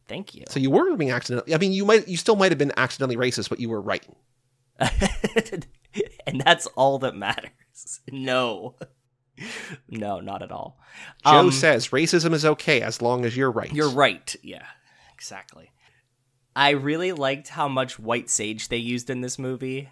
Thank you. So you were being accidentally. I mean, you might, you still might have been accidentally racist, but you were right. and that's all that matters. No. No, not at all. Joe Um, says racism is okay as long as you're right. You're right. Yeah, exactly. I really liked how much white sage they used in this movie.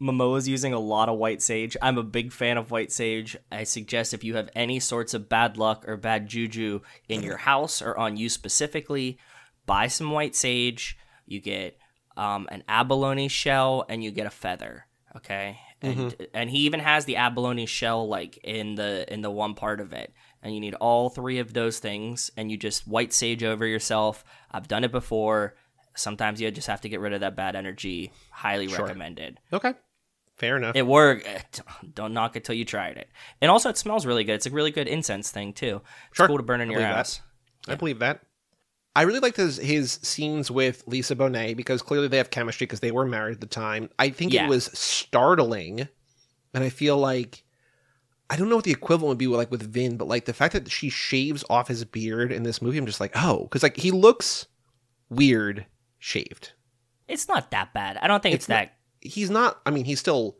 Momoa's using a lot of white sage. I'm a big fan of white sage. I suggest if you have any sorts of bad luck or bad juju in your house or on you specifically, buy some white sage. You get um, an abalone shell and you get a feather. Okay, and and he even has the abalone shell like in the in the one part of it. And you need all three of those things, and you just white sage over yourself. I've done it before. Sometimes you just have to get rid of that bad energy. Highly Sure. recommended. okay. Fair enough. It worked. Don't knock it till you tried it. And also, it smells really good. It's a really good incense thing too. It's Sure. cool to burn in I your house. I believe that. I really liked his his scenes with Lisa Bonet because clearly they have chemistry because they were married at the time. I think Yeah. it was startling, and I feel like I don't know what the equivalent would be with, like with Vin, but like the fact that she shaves off his beard in this movie, I'm just like, oh, because like he looks weird shaved. It's not that bad. I don't think it's, It's not- that. He's not. I mean, he's still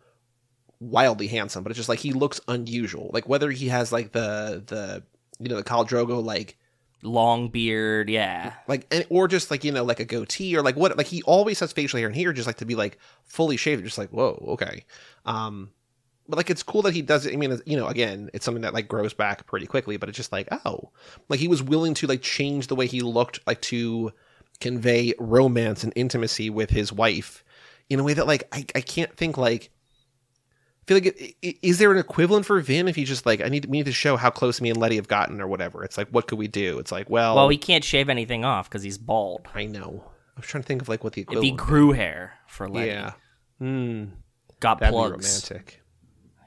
wildly handsome, but it's just like he looks unusual. Like whether he has like the the you know the Khal Drogo like long beard. Yeah, like and, or just like you know like a goatee or like what like he always has facial hair and here just like to be like fully shaved just like whoa okay um but like it's cool that he does it i mean you know again it's something that like grows back pretty quickly but it's just like oh like he was willing to like change the way he looked like to convey romance and intimacy with his wife in a way that like i, I can't think like I feel like it, i- is there an equivalent for Vin if he's just like I need we need to show how close me and Letty have gotten or whatever. It's like what could we do? It's like well, Well, he can't shave anything off because he's bald. I know. I was trying to think of like what the If he equivalent. grew hair for Letty, yeah. Hmm. got That'd plugs. be romantic.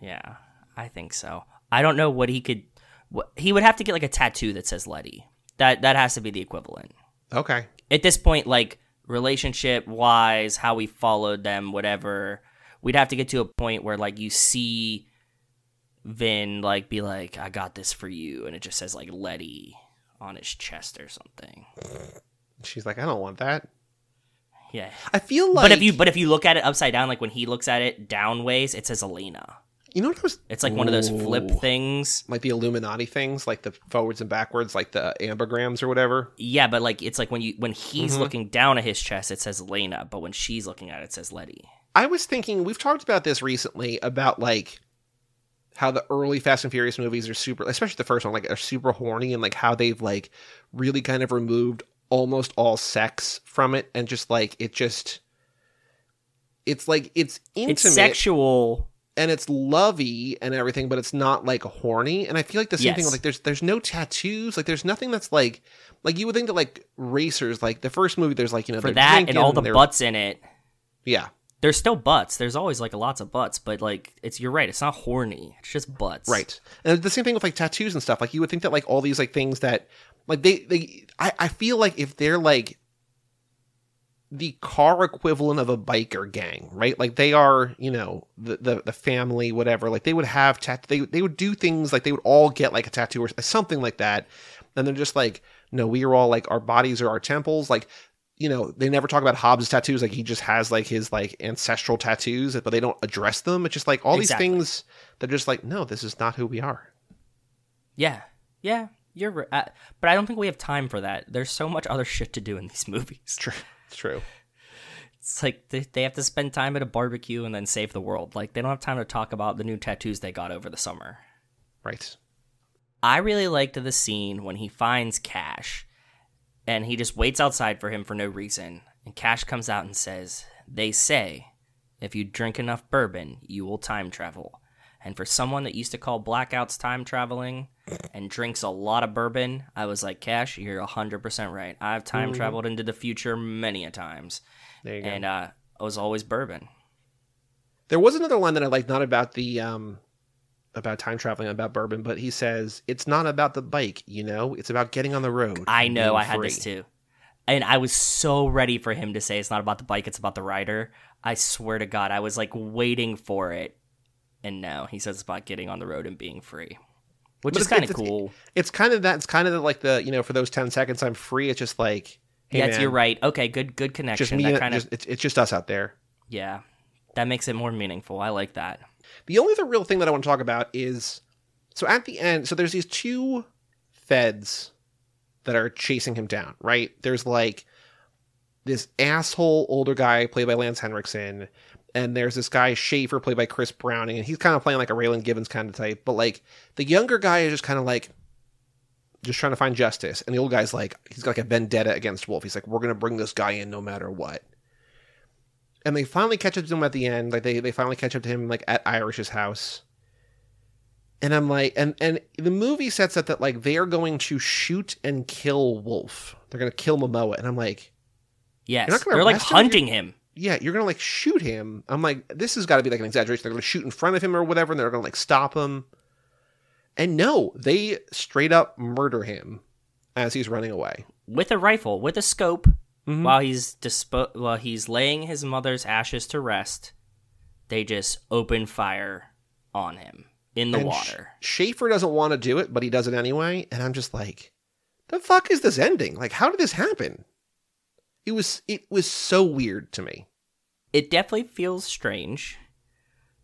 Yeah, I think so. I don't know what he could. What, he would have to get like a tattoo that says Letty. That that has to be the equivalent. Okay. At this point, like relationship wise, how we followed them, whatever, we'd have to get to a point where like you see Vin like be like, "I got this for you," and it just says like Letty on his chest or something. She's like, I don't want that. Yeah. I feel like but if you but if you look at it upside down, like when he looks at it down ways, it says Elena. You know what I was It's like one of those flip things. like the Illuminati things, like the forwards and backwards, like the ambigrams or whatever. Yeah, but like it's like when you when he's Mhm. looking down at his chest, it says Lena, but when she's looking at it, it says Letty. I was thinking we've talked about this recently about like how the early Fast and Furious movies are super, especially the first one, like are super horny and like how they've like really kind of removed almost all sex from it and just like it just it's like it's intimate It's sexual. And it's lovey and everything, but it's not like horny. And I feel like the same thing. Like there's there's no tattoos. Like there's nothing that's like like you would think that like racers like the first movie. There's like you know For that and all the butts in it. Yeah, There's still butts. There's always like lots of butts, but like it's you're right, it's not horny. It's just butts. right. And the same thing with like tattoos and stuff. Like you would think that like all these like things that like they they I I feel like if they're like the car equivalent of a biker gang, right? Like they are, you know, the the, the family, whatever. Like they would have tat they they would do things like they would all get like a tattoo or something like that. And they're just like, no, we are all like our bodies are our temples. Like, you know, they never talk about Hobbs' tattoos. Like he just has like his like ancestral tattoos, but they don't address them. It's just like all Exactly. these things. They're just like, no, this is not who we are. Yeah, yeah, you're right. Uh, but I don't think we have time for that. There's so much other shit to do in these movies. True. It's true. It's like they, they have to spend time at a barbecue and then save the world. Like they don't have time to talk about the new tattoos they got over the summer. Right. I really liked the scene when he finds Cash and he just waits outside for him for no reason. And Cash comes out and says, They say if you drink enough bourbon, you will time travel. And for someone that used to call blackouts time traveling and drinks a lot of bourbon, I was like, Cash, you're 100% right. I've time traveled into the future many a times. There you go. And uh, it was always bourbon. There was another line that I liked, not about the um about time traveling, about bourbon, but he says it's not about the bike, you know, it's about getting on the road. I know I had this too. And I was so ready for him to say it's not about the bike, it's about the rider. I swear to God, I was like waiting for it. And no, he says it's about getting on the road and being free. Which But is kind of cool. It's kind of that. It's kind of like the you know for those ten seconds I'm free. It's just like hey yes, man, you're right. Okay, good good connection. Just me. that and- kind of it's, it's just us out there. Yeah. That makes it more meaningful. I like that. The only other real thing that I want to talk about is so at the end. So there's these two feds that are chasing him down. Right? There's like this asshole older guy played by Lance Henriksen, and there's this guy Schaefer played by Chris Browning, and he's kind of playing like a Raylan Givens kind of type. But like the younger guy is just kind of like just trying to find justice, and the old guy's like he's got like a vendetta against Wolf. He's like, we're gonna bring this guy in no matter what. And they finally catch up to him at the end. Like they they finally catch up to him like at Irish's house. And I'm like, and and the movie sets up that like they are going to shoot and kill Wolf. They're gonna kill Momoa, and I'm like, Yes. They're like hunting him. Yeah, you're gonna like shoot him. I'm like, this has got to be like an exaggeration. They're gonna shoot in front of him or whatever, and they're gonna like stop him. And no, they straight up murder him as he's running away. with a rifle, with a scope, Mhm. while he's dispo- while he's laying his mother's ashes to rest. They just open fire on him in the And Sh- water. Schaefer doesn't want to do it, but he does it anyway. And I'm just like, the fuck is this ending? Like, how did this happen? It was it was so weird to me. it definitely feels strange,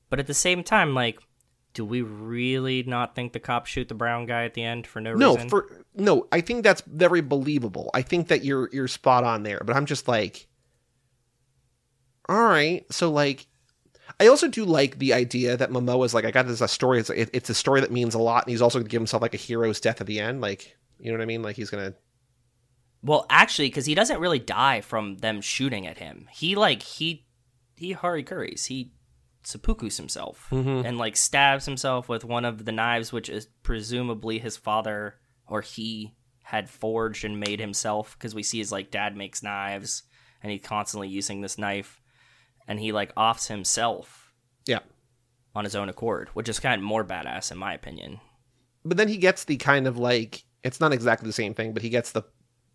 but at the same time, like, do we really not think the cops shoot the brown guy at the end for no, No, reason? for no, I think that's very believable. I think that you're you're spot on there, but I'm just like all right, so like I also do like the idea that Momoa's like I got this a story it's it, it's a story that means a lot and he's also going to give himself like a hero's death at the end, like you know what I mean? Like he's going to well, actually, because he doesn't really die from them shooting at him. He like he he hari-karis. He seppukus himself Mhm. and like stabs himself with one of the knives, which is presumably his father or he had forged and made himself. Because we see his like dad makes knives, and he's constantly using this knife, and he like offs himself yeah. on his own accord, which is kind of more badass in my opinion. but then he gets the kind of like it's not exactly the same thing, but he gets the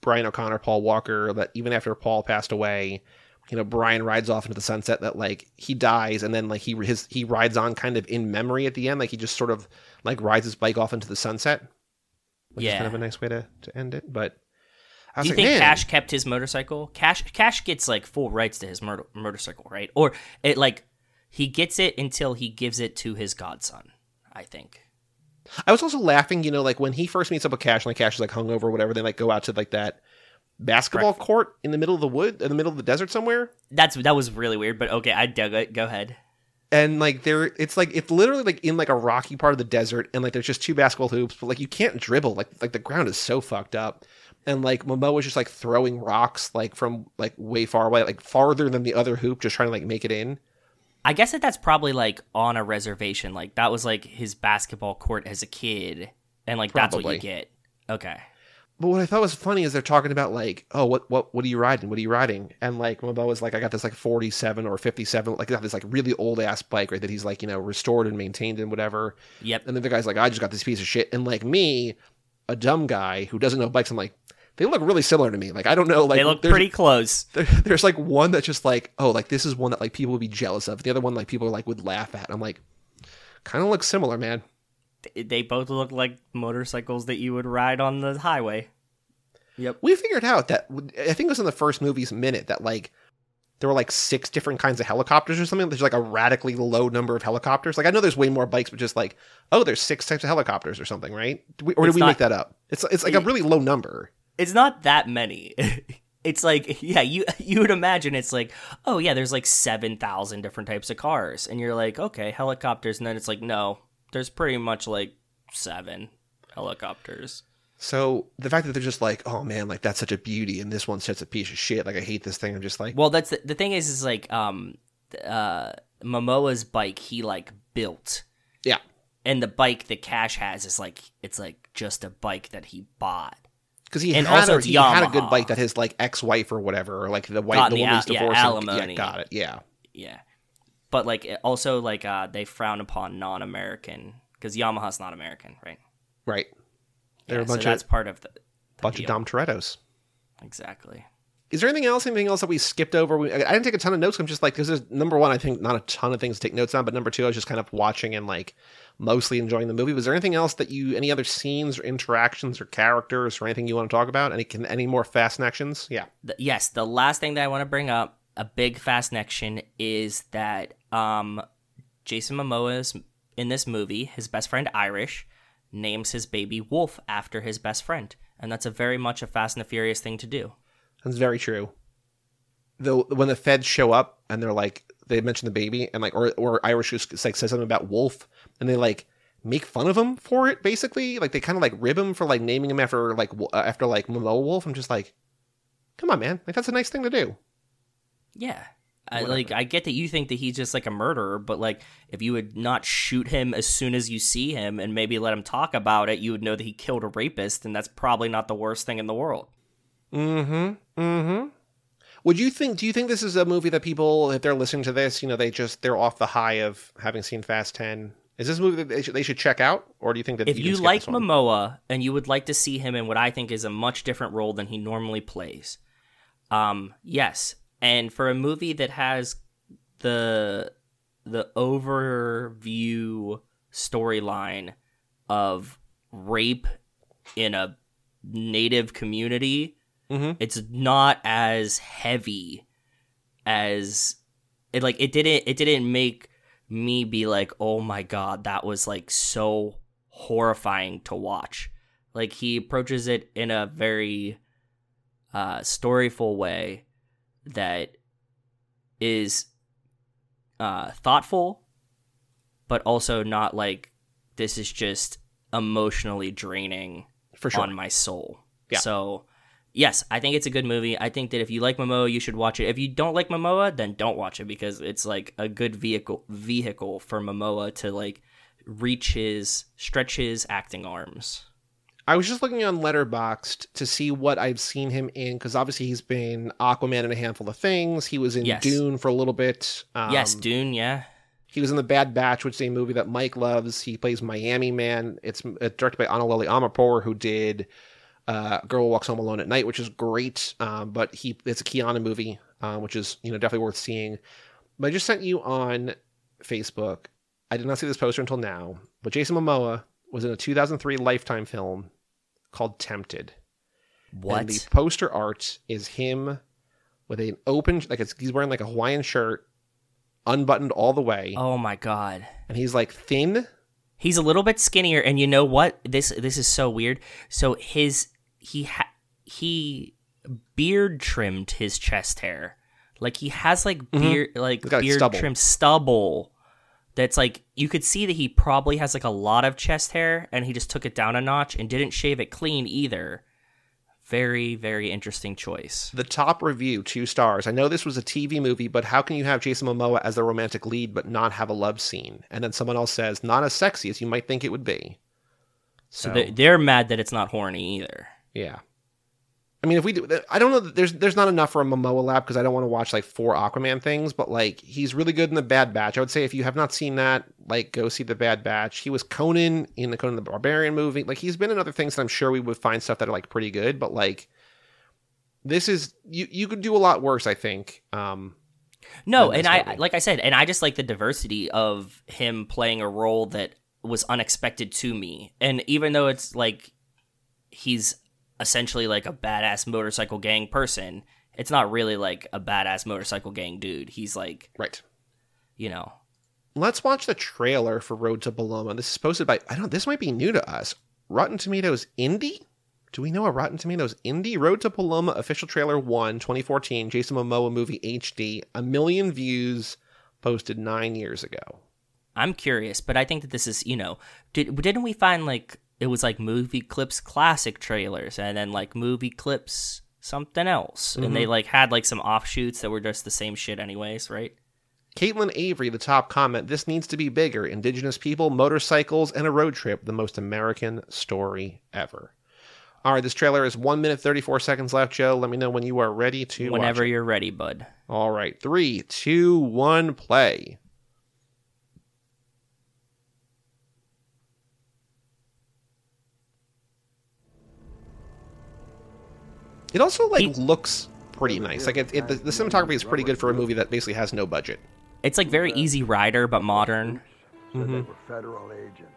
Brian O'Connor, Paul Walker that even after Paul passed away, you know, Brian rides off into the sunset that like he dies and then like he his he rides on kind of in memory at the end, like he just sort of like rides his bike off into the sunset. Which is kind of a nice way to, to end it. But Do you like, think man, Cash kept his motorcycle? Cash Cash gets like full rights to his motor- motorcycle, right? Or it like he gets it until he gives it to his godson. I think. I was also laughing, you know, like when he first meets up with Cash, and like Cash is like hungover or whatever, they like go out to like that basketball court in the middle of the wood, in the middle of the desert somewhere. That's that was really weird, but okay, I dug it. Go ahead. and like there it's like it's literally like in like a rocky part of the desert and like there's just two basketball hoops but like you can't dribble like like the ground is so fucked up and like Momo was just like throwing rocks like from like way far away like farther than the other hoop just trying to like make it in I guess that that's probably like on a reservation. Like that was like his basketball court as a kid, and like that's what you get. Okay. but what I thought was funny is they're talking about like oh what what what are you riding what are you riding and like Momoa was like I got this like 47 or 57 like got this like really old ass bike right that he's like you know restored and maintained and whatever Yep. And then the guy's like, I just got this piece of shit. And like me, a dumb guy who doesn't know bikes, I'm like, they look really similar to me. Like I don't know, like they look pretty close. there- there's like one that's just like, oh, like this is one that like people would be jealous of. The other one like people like would laugh at. I'm like, kind of looks similar, man. They both look like motorcycles that you would ride on the highway. Yep. We figured out that I think it was in the first movie's minute that like there were like six different kinds of helicopters or something. There's like a radically low number of helicopters. Like I know there's way more bikes, but just like oh, there's six types of helicopters or something, right? Did we, or did It's we not- make that up? It's it's like a really low number. It's not that many. it's like yeah, you you would imagine it's like oh yeah, there's like seven thousand different types of cars, and you're like okay, helicopters, and then it's like no, there's pretty much like seven helicopters. So the fact that they're just like, oh man, like that's such a beauty, and this one's such a piece of shit. Like I hate this thing. I'm just like, Well, that's the, the thing is is like um uh Momoa's bike he like built. yeah, And the bike that Cash has is like it's like just a bike that he bought. Because he And had also a, he had a good Yamaha. bike that his like ex-wife or whatever, or like the wife, Got the the woman he's al- yeah, divorcing. alimony. Yeah, got it. Yeah, Yeah. But like also like uh they frown upon non-American cuz Yamaha's not American, right? right. They're Yeah, a bunch so that's part of the, the bunch deal. of Dom Toretto's. Exactly. Is there anything else? Anything else that we skipped over? We, I didn't take a ton of notes. I'm just like, this is number one. I think not a ton of things to take notes on, but number two, I was just kind of watching and like mostly enjoying the movie. Was there anything else that you, any other scenes or interactions or characters or anything you want to talk about? Any can any more fast connections? Yeah. the, yes, the last thing that I want to bring up, a big fast connection, is that um, Jason Momoa's in this movie, his best friend Irish names his baby Wolf after his best friend, and that's a very much a Fast and the Furious thing to do. That's very true. Though when the feds show up and they're like, they mention the baby and like, or or Irish just like says something about Wolf, and they like make fun of him for it. Basically, like they kind of like rib him for like naming him after like uh, after like Momo Wolf. I'm just like, come on, man, like that's a nice thing to do. Yeah. I, like I get that you think that he's just like a murderer, but like if you would not shoot him as soon as you see him and maybe let him talk about it, you would know that he killed a rapist, and that's probably not the worst thing in the world. Mm-hmm. Mm-hmm. Would you think? Do you think this is a movie that people, if they're listening to this, you know, they just they're off the high of having seen Fast Ten? Is this a movie that they should, they should check out, or do you think that if can you like? Momoa and you would like to see him in what I think is a much different role than he normally plays, um, yes. And for a movie that has the the overview storyline of rape in a native community, Mhm. it's not as heavy as it like it didn't it didn't make me be like oh my god that was like so horrifying to watch like he approaches it in a very uh storyful way that is uh thoughtful but also not like this is just emotionally draining for sure? on my soul. Yeah. So, yes, I think it's a good movie. I think that if you like Momoa, you should watch it. If you don't like Momoa, then don't watch it because it's like a good vehicle vehicle for Momoa to like reach his stretch his acting arms. I was just looking on Letterboxd to see what I've seen him in because obviously he's been Aquaman in a handful of things. He was in Yes. Dune for a little bit. Um, yes, Dune, yeah. He was in The Bad Batch, which is a movie that Mike loves. He plays Miami Man. It's uh, directed by Ana Lily Amirpour, who did uh, Girl Walks Home Alone at Night, which is great. Um, but he it's a Keanu movie, uh, which is you know definitely worth seeing. But I just sent you on Facebook. I did not see this poster until now, but Jason Momoa was in a 2003 Lifetime film called Tempted. What? And the poster art is him with an open, like it's, he's wearing like a Hawaiian shirt, unbuttoned all the way, oh my god. and he's like thin. He's a little bit skinnier, and you know what? This this is so weird. So his he ha- he beard trimmed his chest hair, like he has like beard like Mm-hmm. Got, like, beard stubble. trim stubble. That's like you could see that he probably has like a lot of chest hair, and he just took it down a notch and didn't shave it clean either. Very very interesting choice. The top review, two stars. I know this was a TV movie, but how can you have Jason Momoa as the romantic lead but not have a love scene? And then someone else says, not as sexy as you might think it would be. So they're, they're mad that it's not horny either. Yeah. I mean, if we do, I don't know. There's there's not enough for a Momoa lap because I don't want to watch like four Aquaman things. But like, he's really good in the Bad Batch. I would say if you have not seen that, like, go see the Bad Batch. He was Conan in the Conan the Barbarian movie. Like, he's been in other things that I'm sure we would find stuff that are like pretty good. But like, this is you you could do a lot worse, I think. Um No, and I movie. like I said, and I just like the diversity of him playing a role that was unexpected to me. And even though it's like he's essentially like a badass motorcycle gang person, it's not really like a badass motorcycle gang dude. He's like, right. you know, Let's watch the trailer for Road to Paloma. This is posted by I don't this might be new to us. Rotten Tomatoes Indie? Do we know a Rotten Tomatoes Indie? Road to Paloma official trailer 1 2014 Jason Momoa movie HD. A million views posted 9 years ago. I'm curious, but I think that this is, you know, did didn't we find like it was like movie clips classic trailers and then like movie clips something else. And they mm-hmm. like had like some offshoots that were just the same shit anyways, right? Caitlin Avery, the top comment, this needs to be bigger. Indigenous people, motorcycles, and a road trip, the most American story ever. All right, this trailer is 1 minute 34 seconds left, Joe. Let me know when you are ready to Whenever watch you're ready, bud. All right, three, two, one, play. It also like He- looks pretty nice. Like it, it the, the cinematography is pretty good for a movie that basically has no budget. It's like very easy rider but modern. Said they mm-hmm. were federal agents.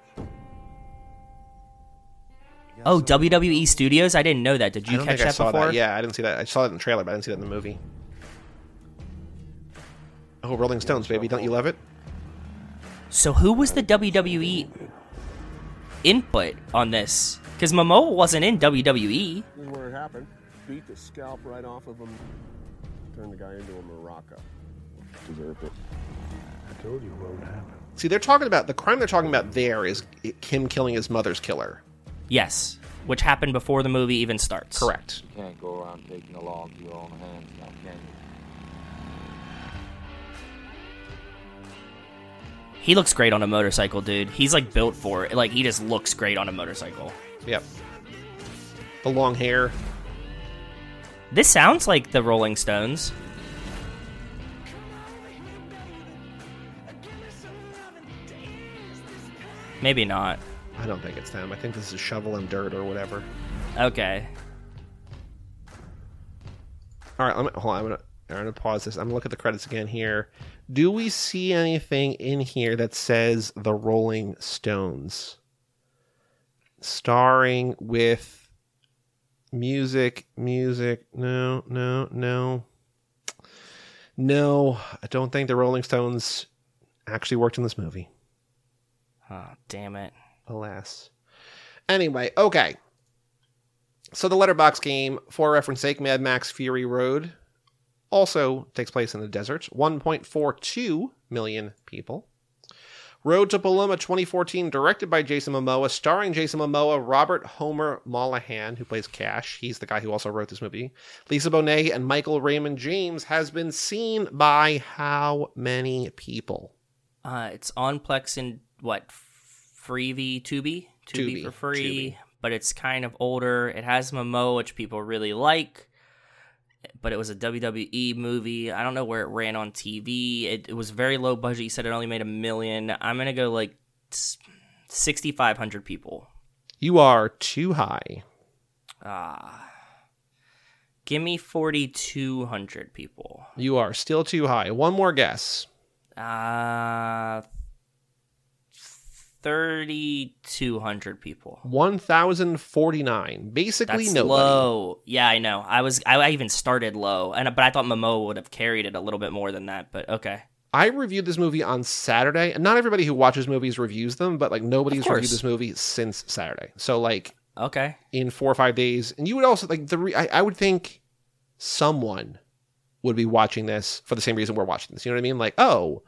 Oh, WWE Studios? I didn't know that. Did I you don't catch think I that saw before? that. Yeah, I didn't see that. I saw it in the trailer, but I didn't see that in the movie. Oh, Rolling Stones, baby! Don't you love it? So who was the WWE input on this? Because Momoa wasn't in. WWE. This is where it happened. Beat the scalp right off of him. Turned the guy into a maraca. Deserved it. I told you what would happen. See, they're talking about the crime they're talking about. There is him killing his mother's killer. Yes, which happened before the movie even starts. Correct. You can't go around taking the law into your own hands now, can you? He looks great on a motorcycle, dude. He's like built for it. Like he just looks great on a motorcycle. Yep. The long hair. This sounds like the Rolling Stones. Maybe not. I don't think it's them. I think this is shovel and dirt or whatever. Okay. All right, let me, hold on. I'm gonna, I'm gonna pause this. I'm gonna look at the credits again here. Do we see anything in here that says the Rolling Stones, starring with music? Music? No, no, no, no. I don't think the Rolling Stones actually worked in this movie. Oh, damn it. alas. Anyway, okay. So the letterbox game, for reference sake, Mad Max Fury Road also takes place in the desert. 1.42 million people. Road to Paloma 2014, directed by Jason Momoa, starring Jason Momoa, Robert Homer Mollohan, who plays Cash. He's the guy who also wrote this movie. Lisa Bonet and Michael Raymond James has been seen by how many people? Uh, it's on Plex and what? Freevee, Tubi? Tubi, Tubi, for free. Tubi. But it's kind of older. It has Momoa, which people really like. But it was a WWE movie. I don't know where it ran on TV. It, it was very low budget. You said it only made a million. I'm gonna go like sixty five hundred people. You are too high. Ah, give me forty two hundred people. You are still too high. One more guess. Uh, thirty two hundred people. 1,049. Basically, nobody. low. Yeah, I know. I was I, I even started low, and but I thought Momo would have carried it a little bit more than that. But okay, I reviewed this movie on Saturday, and not everybody who watches movies reviews them, but like nobody's reviewed this movie since Saturday. So like okay. in four or five days, and you would also like the re- I, I would think someone would be watching this for the same reason we're watching this. You know what I mean? Like, oh,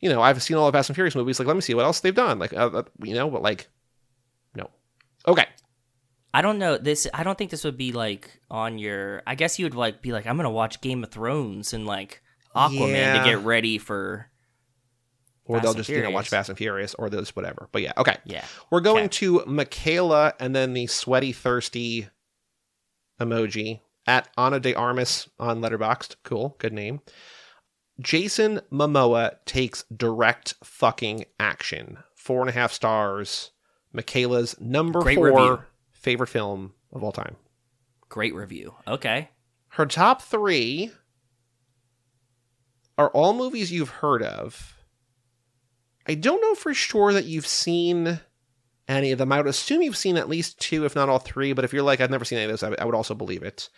you know, I've seen all the Fast and Furious movies. Like, let me see what else they've done. Like, uh, uh, you know, but like, no. Okay, I don't know this. I don't think this would be like on your. I guess you would like be like, I'm gonna watch Game of Thrones and like Aquaman Yeah. to get ready for. or Fast they'll just you know watch Fast and Furious, or they'll just whatever. But yeah, okay. Yeah. We're going Okay. to Michaela and then the sweaty, thirsty emoji at Ana de Armas on Letterboxd. Cool, good name. Jason Momoa takes direct fucking action. Four and a half stars. Michaela's number Great four review. favorite film of all time. Great review. Okay. Her top three are all movies you've heard of. I don't know for sure that you've seen any of them. I would assume you've seen at least two, if not all three. But if you're like, I've never seen any of those, I, I would also believe it.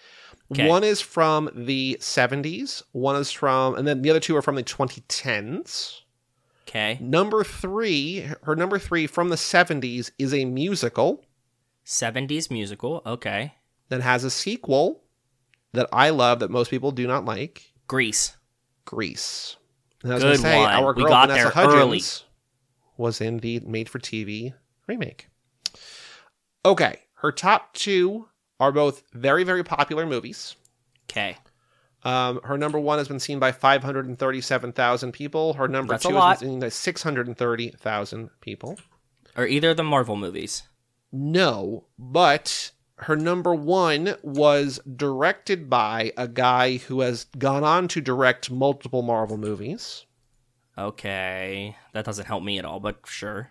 Okay. One is from the 70s, one is from, and then the other two are from the 2010s. Okay. Number three, her number three from the 70s is a musical 70s musical. Okay. that has a sequel that I love that most people do not like Grease. Grease. And I was Good gonna say, one. our We girl got Vanessa there Hudgens early. was in the made for TV remake. Okay, her top two are both very, very popular movies. Okay. Um, her number one has been seen by 537,000 people. Her number That's two has been seen by 630,000 people. Are either of the Marvel movies? No, but her number one was directed by a guy who has gone on to direct multiple Marvel movies. Okay. That doesn't help me at all, but sure.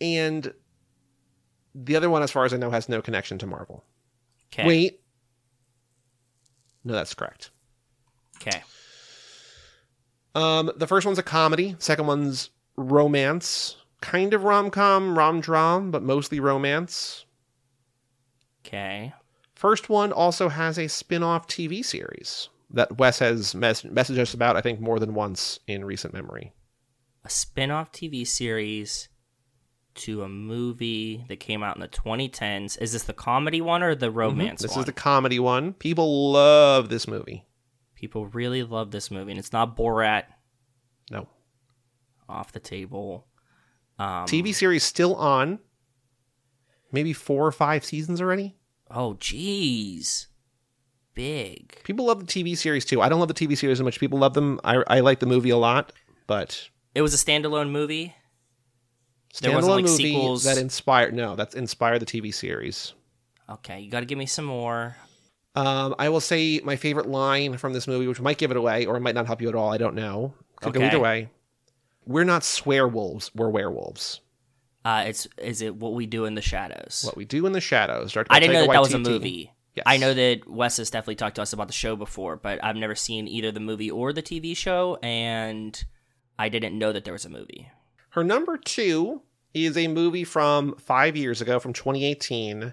And the other one, as far as I know, has no connection to Marvel. Okay. Wait. No, that's correct. Okay. Um, the first one's a comedy. Second one's romance, kind of rom com, rom dram, but mostly romance. Okay. First one also has a spin off TV series that Wes has mes- messaged us about, I think, more than once in recent memory. A spin off TV series to a movie that came out in the 2010s. Is this the comedy one or the romance Mm-hmm. This one? is the comedy one. People love this movie. People really love this movie, and it's not Borat No. off the table. Um, TV series still on. Maybe four or five seasons already. Oh, jeez. Big. People love the TV series too. I don't love the TV series as much. People love them. I, I like the movie a lot, but It was a standalone movie. There wasn't, like, movie sequels? that inspired. No, that's inspired the TV series. Okay, you got to give me some more. Um, I will say my favorite line from this movie, which might give it away or it might not help you at all. I don't know. Could go Okay. either way. We're not swear wolves. We're werewolves. Uh, it's is it what we do in the shadows? What we do in the shadows. directed I didn't know that that was a movie. Yes. I know that Wes has definitely talked to us about the show before, but I've never seen either the movie or the TV show, and I didn't know that there was a movie. Her number two is a movie from five years ago, from 2018,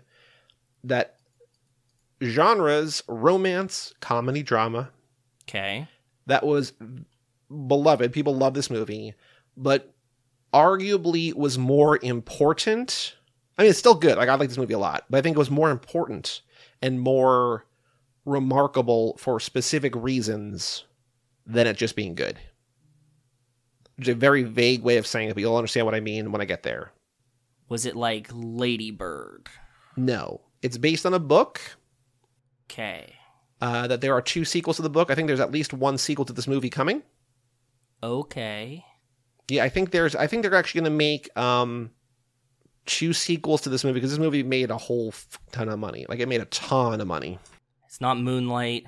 that genres romance, comedy, drama. Okay. That was beloved. People love this movie, but arguably was more important. I mean, it's still good. Like, I like this movie a lot, but I think it was more important and more remarkable for specific reasons than it just being good. A very vague way of saying it, but you'll understand what I mean when I get there. Was it like Lady Bird? No, it's based on a book. Okay. Uh, that there are two sequels to the book. I think there's at least one sequel to this movie coming. Okay. Yeah, I think there's. I think they're actually going to make um, two sequels to this movie because this movie made a whole f- ton of money. Like it made a ton of money. It's not Moonlight.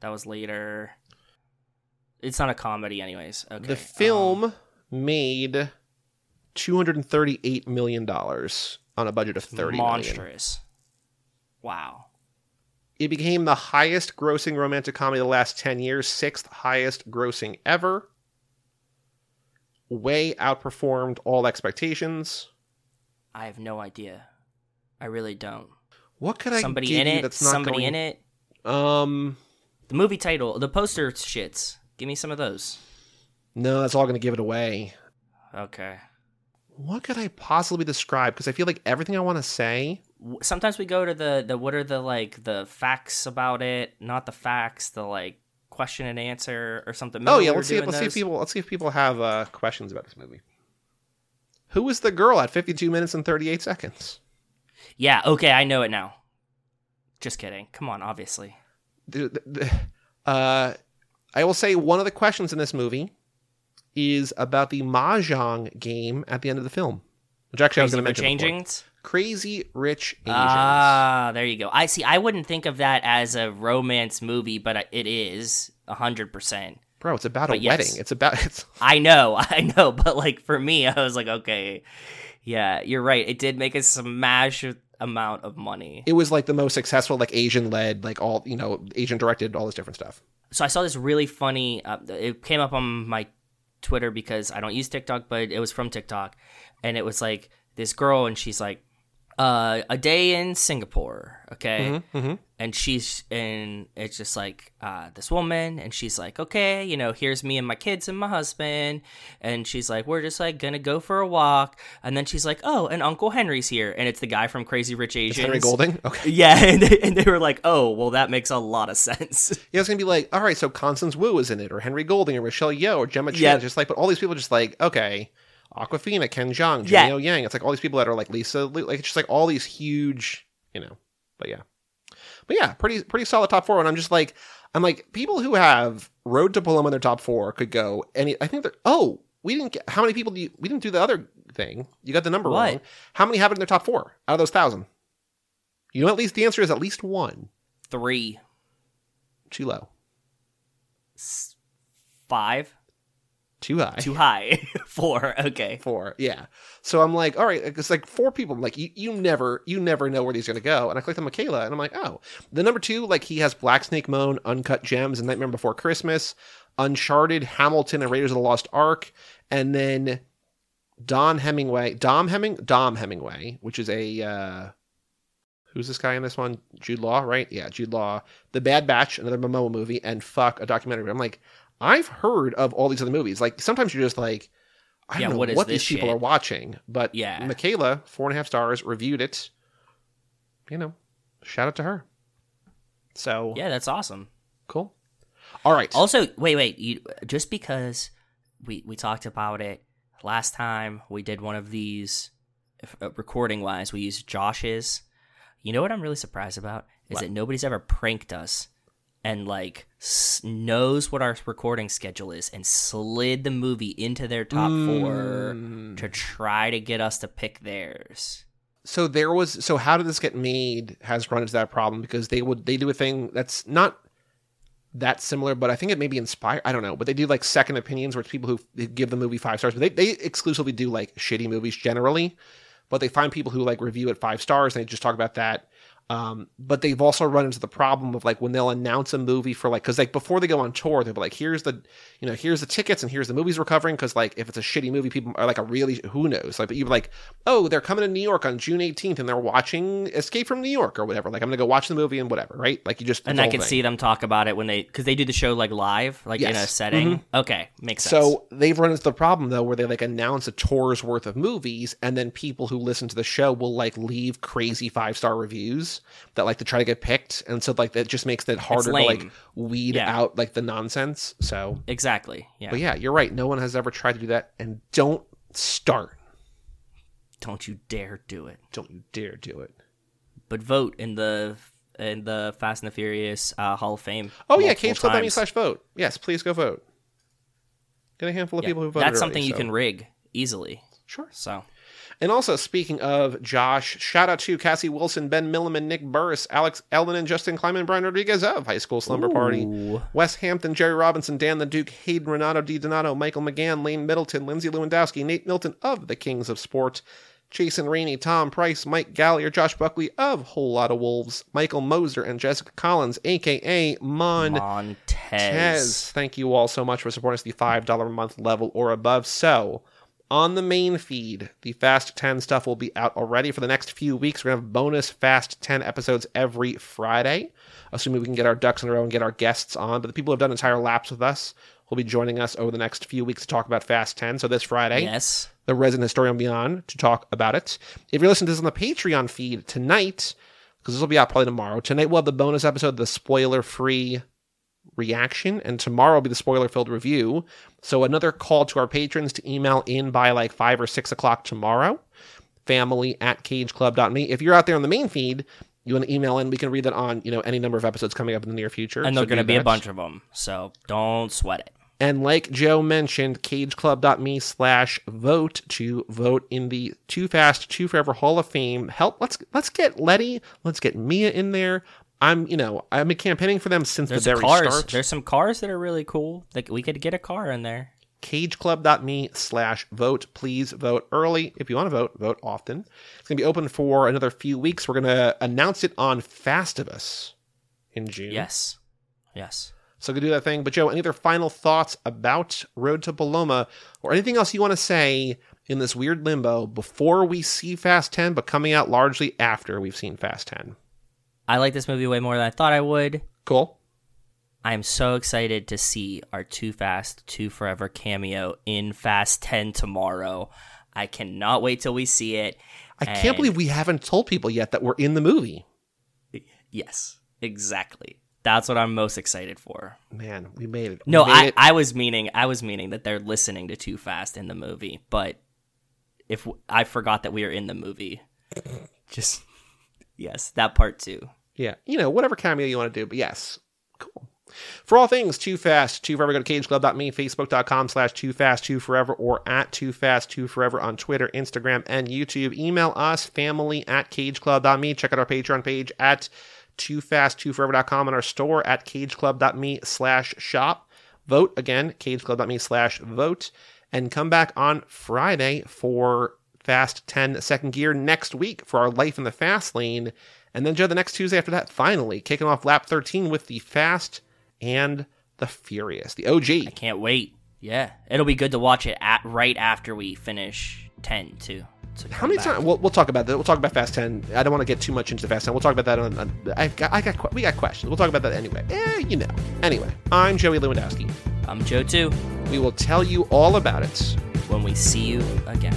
That was later. It's not a comedy, anyways. Okay. The um, film made two hundred and thirty-eight million dollars on a budget of thirty million. monstrous. Wow. It became the highest grossing romantic comedy of the last 10 years, sixth highest grossing ever. Way outperformed all expectations. I have no idea. I really don't. What could I somebody in it. that's not Somebody going... in it. Um, The movie title. The poster shits. Give me some of those. no, that's all going to give it away. Okay. What could I possibly describe? Because I feel like everything I want to say. Sometimes we go to the the what are the like the facts about it, not the facts, the like question and answer or something. oh yeah, let's see. If, let's see if people. Let's see if people have uh, questions about this movie. Who was the girl at 52 minutes and 38 seconds? Yeah. Okay, I know it now. Just kidding. Come on, obviously. the- uh, I will say one of the questions in this movie is about the mahjong game at the end of the film, which actually I was going to mention. Asians. Crazy Rich Asians. Ah, there you go. I see. I wouldn't think of that as a romance movie, but it is a hundred percent. Bro, it's about but a yes. wedding. It's about it's I know, I know, but like for me, I was like, okay, yeah, you're right. It did make a smash amount of money. It was like the most successful, like Asian led, like all you know, Asian directed, all this different stuff. so I saw this really funny. Uh, it came up on my Twitter because I don't use TikTok, but it was from TikTok, and it was like this girl, and she's like, uh, "A day in Singapore," okay, and she's and it's just like uh, this woman, and she's like, "Okay, you know, here's me and my kids and my husband," and she's like, "We're just like gonna go for a walk," and then she's like, "Oh, and Uncle Henry's here," and it's the guy from Crazy Rich Asians, Henry Golding. Okay. Yeah, and they, and they were like, "Oh, well, that makes a lot of sense." Yeah, it's gonna be like, all right, so Constance Wu is in it, or Henry Golding, or Michelle Yeoh, or Gemma Chan. Yeah. Just like, but all these people, just like, okay, Awkwafina, Ken Jeong, Yeah. Jimmy O Yang. It's like all these people that are like Lisa, like it's just like all these huge, you know. But yeah, but yeah, pretty pretty solid top four. And I'm just like, I'm like, people who have Road to Paloma in their top four could go any. I think that. Oh, we didn't get how many people do you? We didn't do the other thing. You got the number What? wrong. How many have it in their top four out of those thousand? You know, at least the answer is at least one. Three, Too low. five, Too high. too high. Four. Okay. four. Yeah. So I'm like, all right, it's like four people. I'm like, you, you never, you never know where these are gonna go. And I clicked on Michaela, and I'm like, oh, the number two, like he has Black Snake Moan, Uncut Gems, and Nightmare Before Christmas, Uncharted, Hamilton, and Raiders of the Lost Ark, and then Don Hemingway, Dom Heming, Dom Hemingway, which is a. uh Who's this guy in this one? Jude Law, right? Yeah, Jude Law. The Bad Batch, another Momoa movie, and Fuck, a documentary. I'm like, I've heard of all these other movies. Like sometimes you're just like, I Yeah, don't know what what, these this people are watching. But Yeah. Michaela, four and a half stars, reviewed it. You know, shout out to her. So Yeah, that's awesome. cool. All right. Also, wait, wait. You, just because we we talked about it last time, we did one of these uh, recording wise. We used Josh's. You know what I'm really surprised about is that nobody's ever pranked us and like s- knows what our recording schedule is and slid the movie into their top four Mm. to try to get us to pick theirs. so there was so how did this get made has run into that problem because they would they do a thing that's not that similar but i think it may be inspired i don't know but they do like second opinions where it's people who give the movie five stars but they, they exclusively do like shitty movies generally but they find people who like review it five stars and they just talk about that um, but they've also run into the problem of like when they'll announce a movie for like because like before they go on tour they'll be like here's the you know here's the tickets and here's the movies we're covering because like if it's a shitty movie people are like a really who knows like but you're like oh they're coming to new york on june 18th and they're watching escape from new york or whatever like i'm gonna go watch the movie and whatever right like you just And I can thing. see them talk about it when they because they do the show like live, like in a Yes. setting. Okay, makes sense. So they've run into the problem though, where they like announce a tour's worth of movies, and then people who listen to the show will like leave crazy five star reviews that like to try to get picked, and so like that just makes it harder to like weed Yeah. out like the nonsense. So, exactly. Yeah. but yeah, you're right. No one has ever tried to do that, and don't start. Don't you dare do it. Don't you dare do it. But vote in the in the Fast and the Furious uh, Hall of Fame. Oh yeah, cageclub.me slash vote. Yes, please go vote. Get a handful of Yeah, people who voted. That's something already, you so- can rig easily. Sure. So And also, speaking of Josh, shout out to Cassie Wilson, Ben Milliman, Nick Burris, Alex Elonen, and Justin Kleinman, Brian Rodriguez of High School Slumber Party, Ooh. Wes Hampton, Jerry Robinson, Dan the Duke, Hayden Renato Di Donato, Michael McGahon, Lane Middleton, Lindsay Lewandowski, Nate Milton of the Kings of Sport, Jason Rainey, Tom Price, Mike Gallier, Josh Buckley of Whole Lot of Wolves, Michael Moser, and Jessica Collins, aka Mon. Montez. Tez. Thank you all so much for supporting us the $5 a month level or above. So, on the main feed, the Fast 10 stuff will be out already for the next few weeks. We're going to have bonus Fast 10 episodes every Friday, assuming we can get our ducks in a row and get our guests on. But the people who have done entire laps with us will be joining us over the next few weeks to talk about Fast 10. So, this Friday, Yes. the resident historian beyond to talk about it. If you're listening to this on the Patreon feed tonight, because this will be out probably tomorrow, tonight we'll have the bonus episode, the spoiler free reaction, and tomorrow will be the spoiler filled review. So another call to our patrons to email in by like five or six o'clock tomorrow. Family at cageclub.me. If you're out there on the main feed, you want to email in, we can read that on, you know, any number of episodes coming up in the near future. And So there're going to be a bunch of them. So don't sweat it. And like Joe mentioned, cageclub.me slash vote to vote in the 2 Fast, 2 Forever Hall of Fame. Help let's let's get Letty, let's get Mia in there. I'm you know, I've been campaigning for them since There's the very cars. start. There's some cars that are really cool. Like we could get a car in there. cageclub.me slash vote. Please vote early. If you want to vote, vote often. It's going to be open for another few weeks. We're going to announce it on Fastivus in June. Yes. Yes. So go do that thing. But Joe, any other final thoughts about Road to Paloma or anything else you want to say in this weird limbo before we see Fast 10, but coming out largely after we've seen Fast 10? I like this movie way more than I thought I would. Cool. I am so excited to see our 2 Fast, 2 Forever cameo in Fast 10 tomorrow. I cannot wait till we see it. I can't believe we haven't told people yet that we're in the movie. Yes, exactly. That's what I'm most excited for. Man, we made it. No, made I, it. I was meaning I was meaning that they're listening to 2 Fast in the movie, but if I forgot that we are in the movie, just yes, that part too. Yeah, you know, whatever cameo you want to do, but yes, cool. For all things 2 Fast, 2 Forever, go to cageclub.me, facebook.com slash 2 Fast, 2 Forever, or at 2 Fast, 2 Forever on Twitter, Instagram, and YouTube. Email us, family at cageclub.me. Check out our Patreon page at 2 Fast, 2 Forever.com and our store at cageclub.me slash shop. Vote again, cageclub.me slash vote. And come back on Friday for Fast 10 Second Gear next week for our Life in the Fast Lane. And then, Joe, the next Tuesday after that, finally kicking off lap 13 with the Fast and the Furious, the OG. I can't wait. Yeah, it'll be good to watch it at right after we finish ten too. to How many times? We'll, we'll talk about that. We'll talk about Fast 10. I don't want to get too much into Fast 10. We'll talk about that on. on I've got, I got, we got questions. We'll talk about that anyway. Eh, you know. Anyway, I'm Joey Lewandowski. I'm Joe too. We will tell you all about it When we see you again.